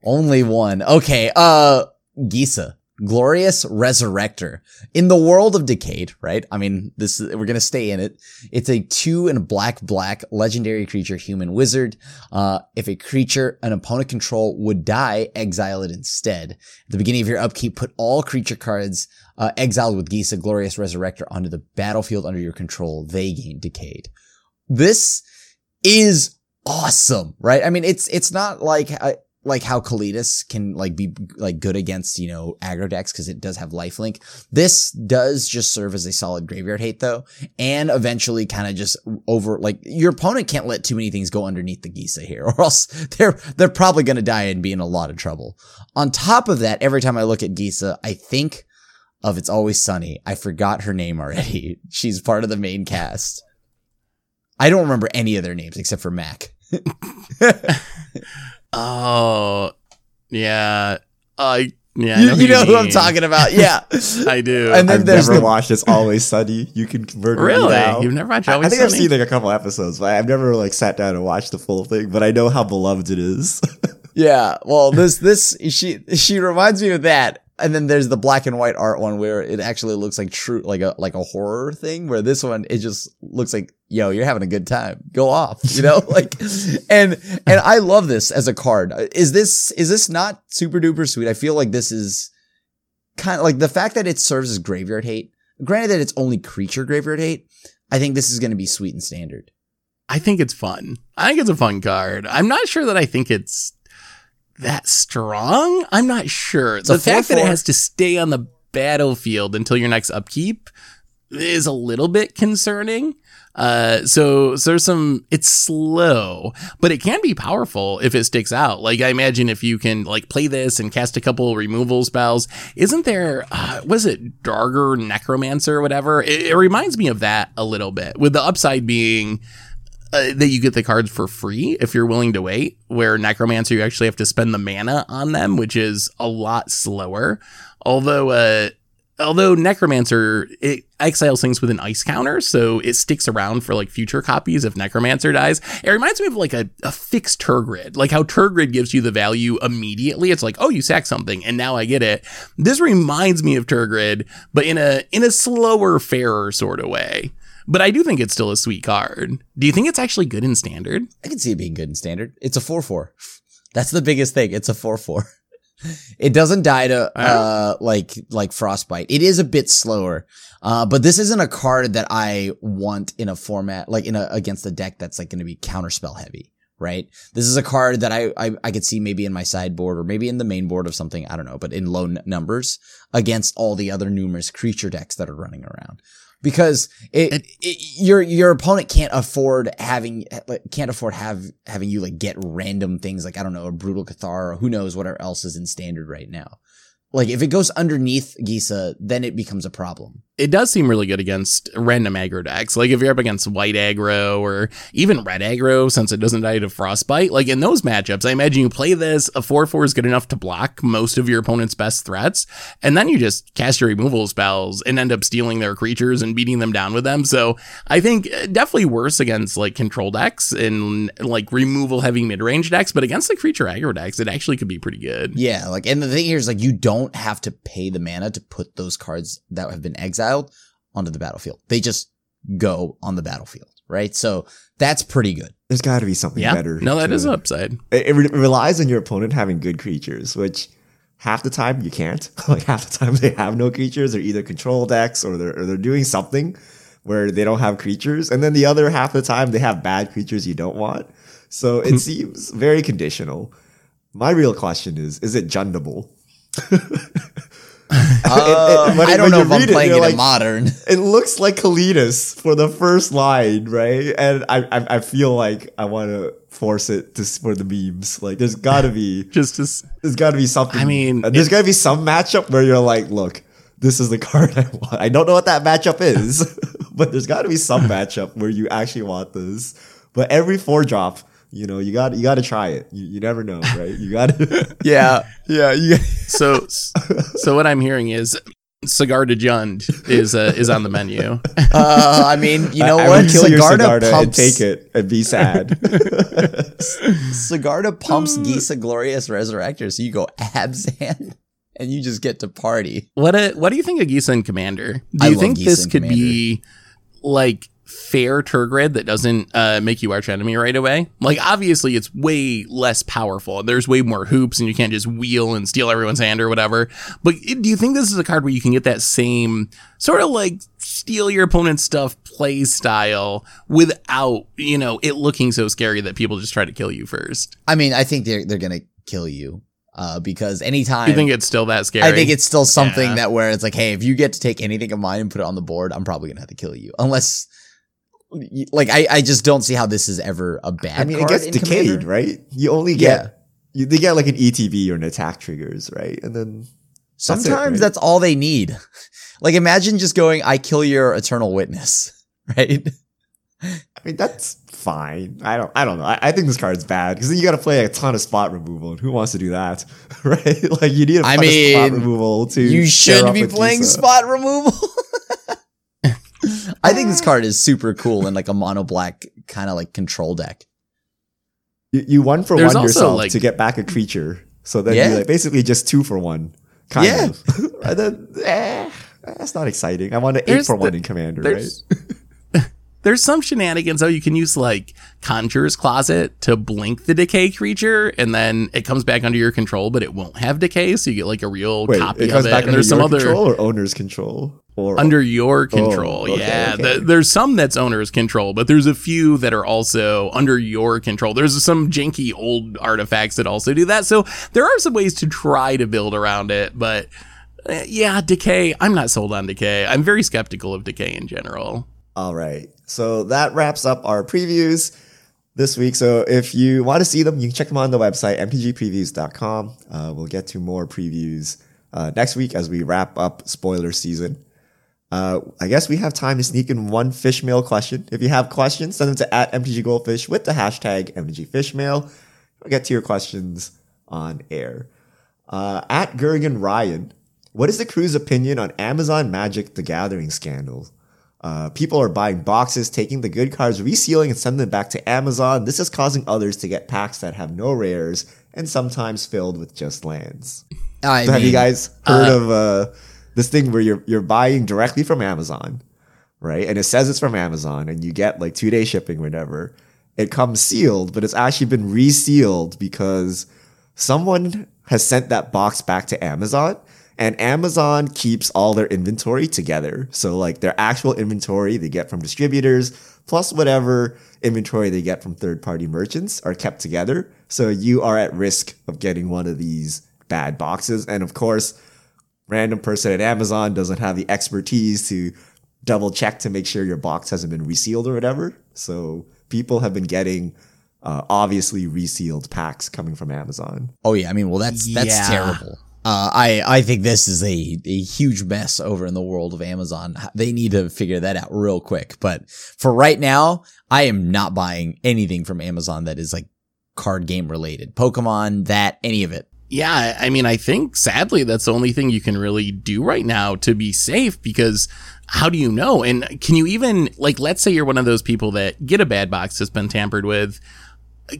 only one. Okay, uh, Gisa. Glorious Resurrector. In the world of Decayed, right? I mean, this we're gonna stay in it. It's a two and a black black legendary creature, human wizard. Uh, if a creature an opponent control would die, exile it instead. At the beginning of your upkeep, put all creature cards uh, exiled with Gisa Glorious Resurrector onto the battlefield under your control. They gain Decayed. This is awesome, right? I mean, it's it's not like like how Kalitas can like be like good against, you know, aggro decks because it does have lifelink. This does just serve as a solid graveyard hate though, and eventually kind of just over like your opponent can't let too many things go underneath the Gisa here, (laughs) or else they're they're probably gonna die and be in a lot of trouble. On top of that, every time I look at Gisa, I think of It's Always Sunny. I forgot her name already. (laughs) She's part of the main cast. I don't remember any of their names except for Mac. (laughs) Oh, yeah. I yeah, you, know, you know who I'm talking about. (laughs) Yeah, I do. And then I've there's never the, watched It's Always Sunny. You can convert it. Really? You've never watched Always I, I think Sunny? I've seen like a couple episodes, but I've never like sat down and watched the full thing. But I know how beloved it is. (laughs) yeah. Well, this this she she reminds me of that and then there's the black and white art one where it actually looks like true, like a like a horror thing. Where this one, it just looks like, yo, you're having a good time. Go off, you know, (laughs) like, and and I love this as a card. Is this is this not super duper sweet? I feel like this is kind of like the fact that it serves as graveyard hate. Granted that it's only creature graveyard hate, I think this is going to be sweet and standard. I think it's fun. I think it's a fun card. I'm not sure that I think it's that strong? I'm not sure. the fact that it has to stay on the battlefield until your next upkeep is a little bit concerning. Uh, so, so there's some, it's slow, but it can be powerful if it sticks out. Like I imagine if you can like play this and cast a couple removal spells, isn't there, uh, was it Draugr Necromancer or whatever? It, it reminds me of that a little bit with the upside being, uh, that you get the cards for free if you're willing to wait. Where Necromancer, you actually have to spend the mana on them, which is a lot slower. Although, uh, although Necromancer it exiles things with an ice counter, so it sticks around for like future copies if Necromancer dies. It reminds me of like a, a fixed Tergrid, like how Tergrid gives you the value immediately. It's like, oh, you sack something, and now I get it. This reminds me of Tergrid, but in a in a slower, fairer sort of way. But I do think it's still a sweet card. Do you think it's actually good in standard? I can see it being good in standard. It's a 4 4. That's the biggest thing. It's a 4 4. (laughs) It doesn't die to uh like like frostbite. It is a bit slower. Uh but this isn't a card that I want in a format like in a against a deck that's like going to be counterspell heavy, right? This is a card that I, I I could see maybe in my sideboard or maybe in the main board of something, I don't know, but in low n- numbers against all the other numerous creature decks that are running around because it, it, your your opponent can't afford having can't afford have having you like get random things like I don't know a brutal Cathar or who knows whatever else is in standard right now. Like if it goes underneath Gisa, then it becomes a problem it does seem really good against random aggro decks. Like if you're up against white aggro or even red aggro, since it doesn't die to frostbite, like in those matchups, I imagine you play this, a 4 4 is good enough to block most of your opponent's best threats, and then you just cast your removal spells and end up stealing their creatures and beating them down with them. So I think uh, definitely worse against like control decks and like removal heavy mid range decks, but against the creature aggro decks, it actually could be pretty good. Yeah, like and the thing here is like you don't have to pay the mana to put those cards that have been exiled exiled onto the battlefield. They just go on the battlefield, right? So that's pretty good. There's got to be something yeah. better. No, that is an upside. It, it, relies on your opponent having good creatures, which half the time you can't. (laughs) like half the time they have no creatures. They're either control decks or they're or they're doing something where they don't have creatures, and then the other half of the time they have bad creatures you don't want. So it hmm. seems very conditional. My real question is: Is it jundable? (laughs) (laughs) Uh, it, it, I don't know if I'm playing it, like, in modern. It looks like Kalitas for the first line, right? And I, I, I feel like I want to force it to for the memes. Like, there's got (laughs) to be just as, there's got to be something. I mean, uh, there's got to be some matchup where you're like, look, this is the (laughs) card I want. I don't know what that matchup is, but there's got to be some matchup where you actually want this. But every four drop you know, you got you got to try it. You, you never know, right? You got to. (laughs) yeah, (laughs) yeah. You, (laughs) so, so what I'm hearing is Sigarda Jund is uh, is on the menu. Uh, I mean, you know I, what? I kill Sigarda, Sigarda pumps, and take it and be sad. Sigarda pumps Gisa Glorious Resurrector, so you go Abzan and you just get to party. What a, what do you think of Gisa and Commander? Do you think this could Commander. be like fair Tergrid that doesn't uh, make you arch enemy right away. Like obviously it's way less powerful. There's way more hoops and you can't just wheel and steal everyone's hand or whatever. But do you think this is a card where you can get that same sort of like steal your opponent's stuff play style without, you know, it looking so scary that people just try to kill you first? I mean, I think they're they're going to kill you. Uh, because anytime you think it's still that scary, I think it's still something yeah. that where it's like, hey, if you get to take anything of mine and put it on the board, I'm probably gonna have to kill you, unless like I, I just don't see how this is ever a bad. I mean, it gets decayed, Commander. right? You only get yeah. you, they get like an ETB or an attack triggers, right? And then sometimes that's, it, right? that's all they need. (laughs) like imagine just going, "I kill your eternal witness," (laughs) right? I mean, that's fine. I don't. I don't know. I, I think this card's bad because then you got to play a ton of spot removal, and who wants to do that, (laughs) right? like you need a I mean, spot removal to. You should be playing spot removal. I think this card is super cool in like a mono black kind of like control deck. You, you one for There's one yourself like, to get back a creature. So then yeah. you like basically just two for one. Kind yeah. of. (laughs) and then, eh, that's not exciting. I want an eight for the, one in Commander, right? (laughs) There's some shenanigans though. You can use like Conjurer's Closet to blink the decay creature, and then it comes back under your control, but it won't have decay, so you get like a real Wait, copy it comes of it. Back and there's some other control or owner's control. Or under your control, oh, okay, yeah. Okay. The, there's some that's owner's control, but there's a few that are also under your control. There's some janky old artifacts that also do that. So there are some ways to try to build around it, but uh, yeah, decay. I'm not sold on decay. I'm very skeptical of decay in general. All right. So that wraps up our previews this week. So if you want to see them, you can check them on the website, mpgpreviews.com. Uh, we'll get to more previews uh, next week as we wrap up spoiler season. Uh, I guess we have time to sneak in one fish mail question. If you have questions, send them to at MTG Goldfish with the hashtag MTG Fishmail. We'll get to your questions on air. Uh, at Gergen Ryan What is the crew's opinion on Amazon Magic the Gathering scandal? Uh, people are buying boxes, taking the good cards, resealing, and sending them back to Amazon. This is causing others to get packs that have no rares and sometimes filled with just lands. I So have you guys heard of uh, this thing where you're you're buying directly from Amazon, right? And it says it's from Amazon, and you get like two day shipping, whatever. It comes sealed, but it's actually been resealed because someone has sent that box back to Amazon, and Amazon keeps all their inventory together. So like their actual inventory they get from distributors plus whatever inventory they get from third party merchants are kept together. So you are at risk of getting one of these bad boxes. And of course, random person at Amazon doesn't have the expertise to double check to make sure your box hasn't been resealed or whatever. So people have been getting uh, obviously resealed packs coming from Amazon. Oh yeah, I mean, well that's that's Yeah. terrible. Uh, I I think this is a a huge mess over in the world of Amazon. They need to figure that out real quick. But for right now, I am not buying anything from Amazon that is like card game related, Pokemon, that any of it. Yeah, I mean, I think sadly that's the only thing you can really do right now to be safe because how do you know? And can you even, like, let's say you're one of those people that get a bad box that's been tampered with.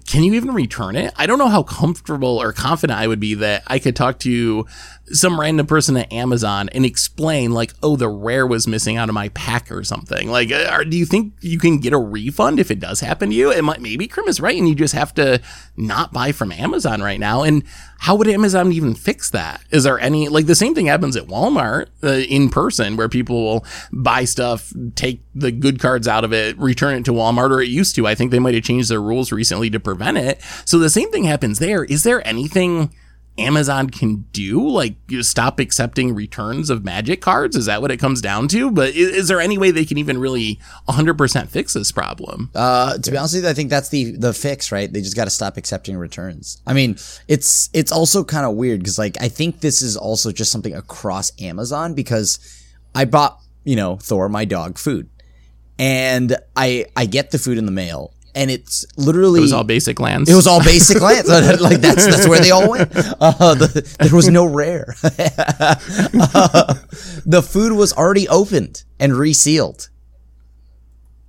Can you even return it? I don't know how comfortable or confident I would be that I could talk to some random person at Amazon and explain, like, oh, the rare was missing out of my pack or something. Like, uh, are, do you think you can get a refund if it does happen to you? Might, maybe Krim is right and you just have to not buy from Amazon right now. And how would Amazon even fix that? Is there any, like, the same thing happens at Walmart uh, in person where people will buy stuff, take the good cards out of it, return it to Walmart, or it used to. I think they might have changed their rules recently to prevent it. So the same thing happens there. Is there anything Amazon can do? Like, stop accepting returns of magic cards? Is that what it comes down to? But is, is there any way they can even really 100% fix this problem? Uh, to be honest with you, I think that's the the fix, right? They just got to stop accepting returns. I mean, it's it's also kind of weird because like I think this is also just something across Amazon because I bought you know Thor my dog food, and I I get the food in the mail, and it's literally It was all basic lands. it was all basic (laughs) lands. (laughs) like that's that's where they all went. Uh, the, there was no rare. (laughs) Uh, the food was already opened and resealed.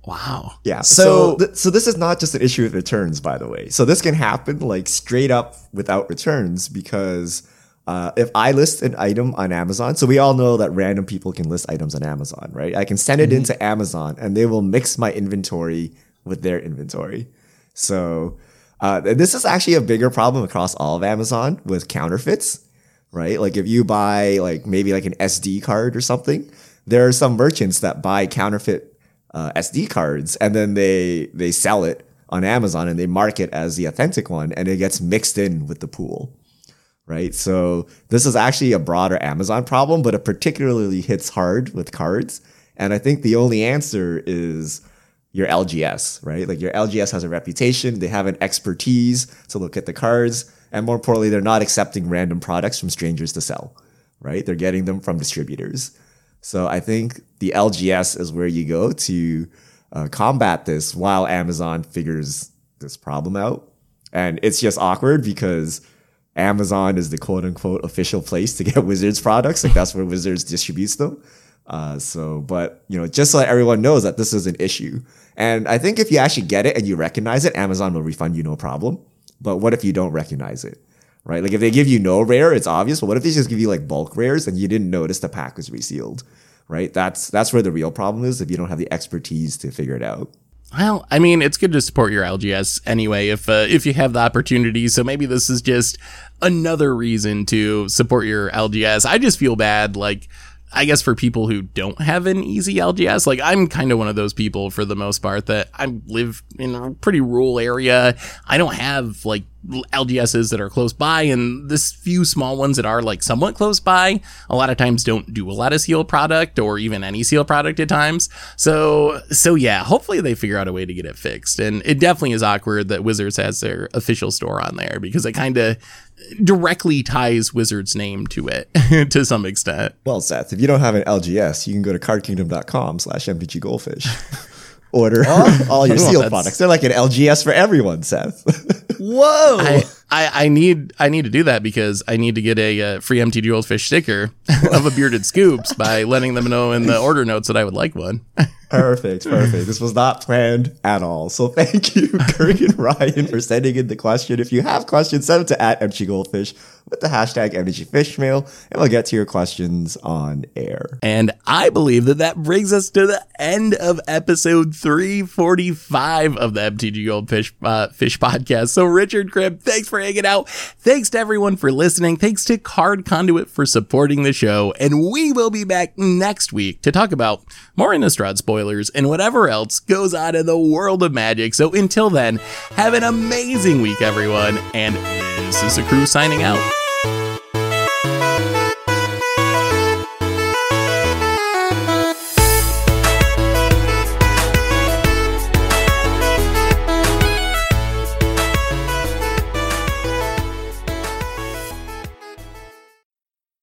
wow. Yeah. So- So, th- so this is not just an issue with returns, by the way. So this can happen like straight up without returns because uh, if I list an item on Amazon, so we all know that random people can list items on Amazon, right? I can send it into Amazon and they will mix my inventory with their inventory. So uh, this is actually a bigger problem across all of Amazon with counterfeits, right? Like if you buy like maybe like an SD card or something, there are some merchants that buy counterfeit uh, SD cards and then they they sell it on Amazon and they mark it as the authentic one and it gets mixed in with the pool. Right. So this is actually a broader Amazon problem, but it particularly hits hard with cards. And I think the only answer is your LGS, right? Like your LGS has a reputation, they have an expertise to look at the cards, and more importantly, they're not accepting random products from strangers to sell, right? They're getting them from distributors. So I think the LGS is where you go to uh, combat this while Amazon figures this problem out. And it's just awkward because Amazon is the quote unquote official place to get (laughs) Wizards products. Like that's where Wizards distributes them. Uh, so, but you know, just so everyone knows that this is an issue. And I think if you actually get it and you recognize it, Amazon will refund you no problem. But what if you don't recognize it? Right? Like if they give you no rare, it's obvious. But what if they just give you like bulk rares and you didn't notice the pack was resealed? Right? That's that's where the real problem is if you don't have the expertise to figure it out. Well, I mean, it's good to support your LGS anyway if uh, if you have the opportunity. So maybe this is just another reason to support your LGS. I just feel bad, like. I guess for people who don't have an easy LGS, like I'm kind of one of those people for the most part that I live in a pretty rural area. I don't have like LGSs that are close by, and this few small ones that are like somewhat close by, a lot of times don't do a lot of seal product or even any seal product at times. So, so yeah, hopefully they figure out a way to get it fixed. And it definitely is awkward that Wizards has their official store on there because it kind of directly ties Wizards' name to it (laughs) to some extent. Well, Seth, if you don't have an LGS, you can go to cardkingdom.com slash MTG Goldfish. (laughs) Order (laughs) all your seal products. They're like an LGS for everyone, Seth. (laughs) Whoa! I, I, I need I need to do that because I need to get a uh, free MTG Goldfish sticker (laughs) of a bearded scoops by letting them know in the order notes that I would like one. Perfect, perfect. This was not planned at all. So thank you, Kirk and Ryan, for sending in the question. If you have questions, send them to at MTG Goldfish with the hashtag MTGFishmail, and we'll get to your questions on air. And I believe that that brings us to the end of episode 345 of the MTG Goldfish uh, Fish podcast. So Richard Cribb, thanks for hanging out. Thanks to everyone for listening. Thanks to Card Conduit for supporting the show. And we will be back next week to talk about more Innistrad spoilers and whatever else goes on in the world of Magic. So until then, have an amazing week, everyone. And this is the crew signing out.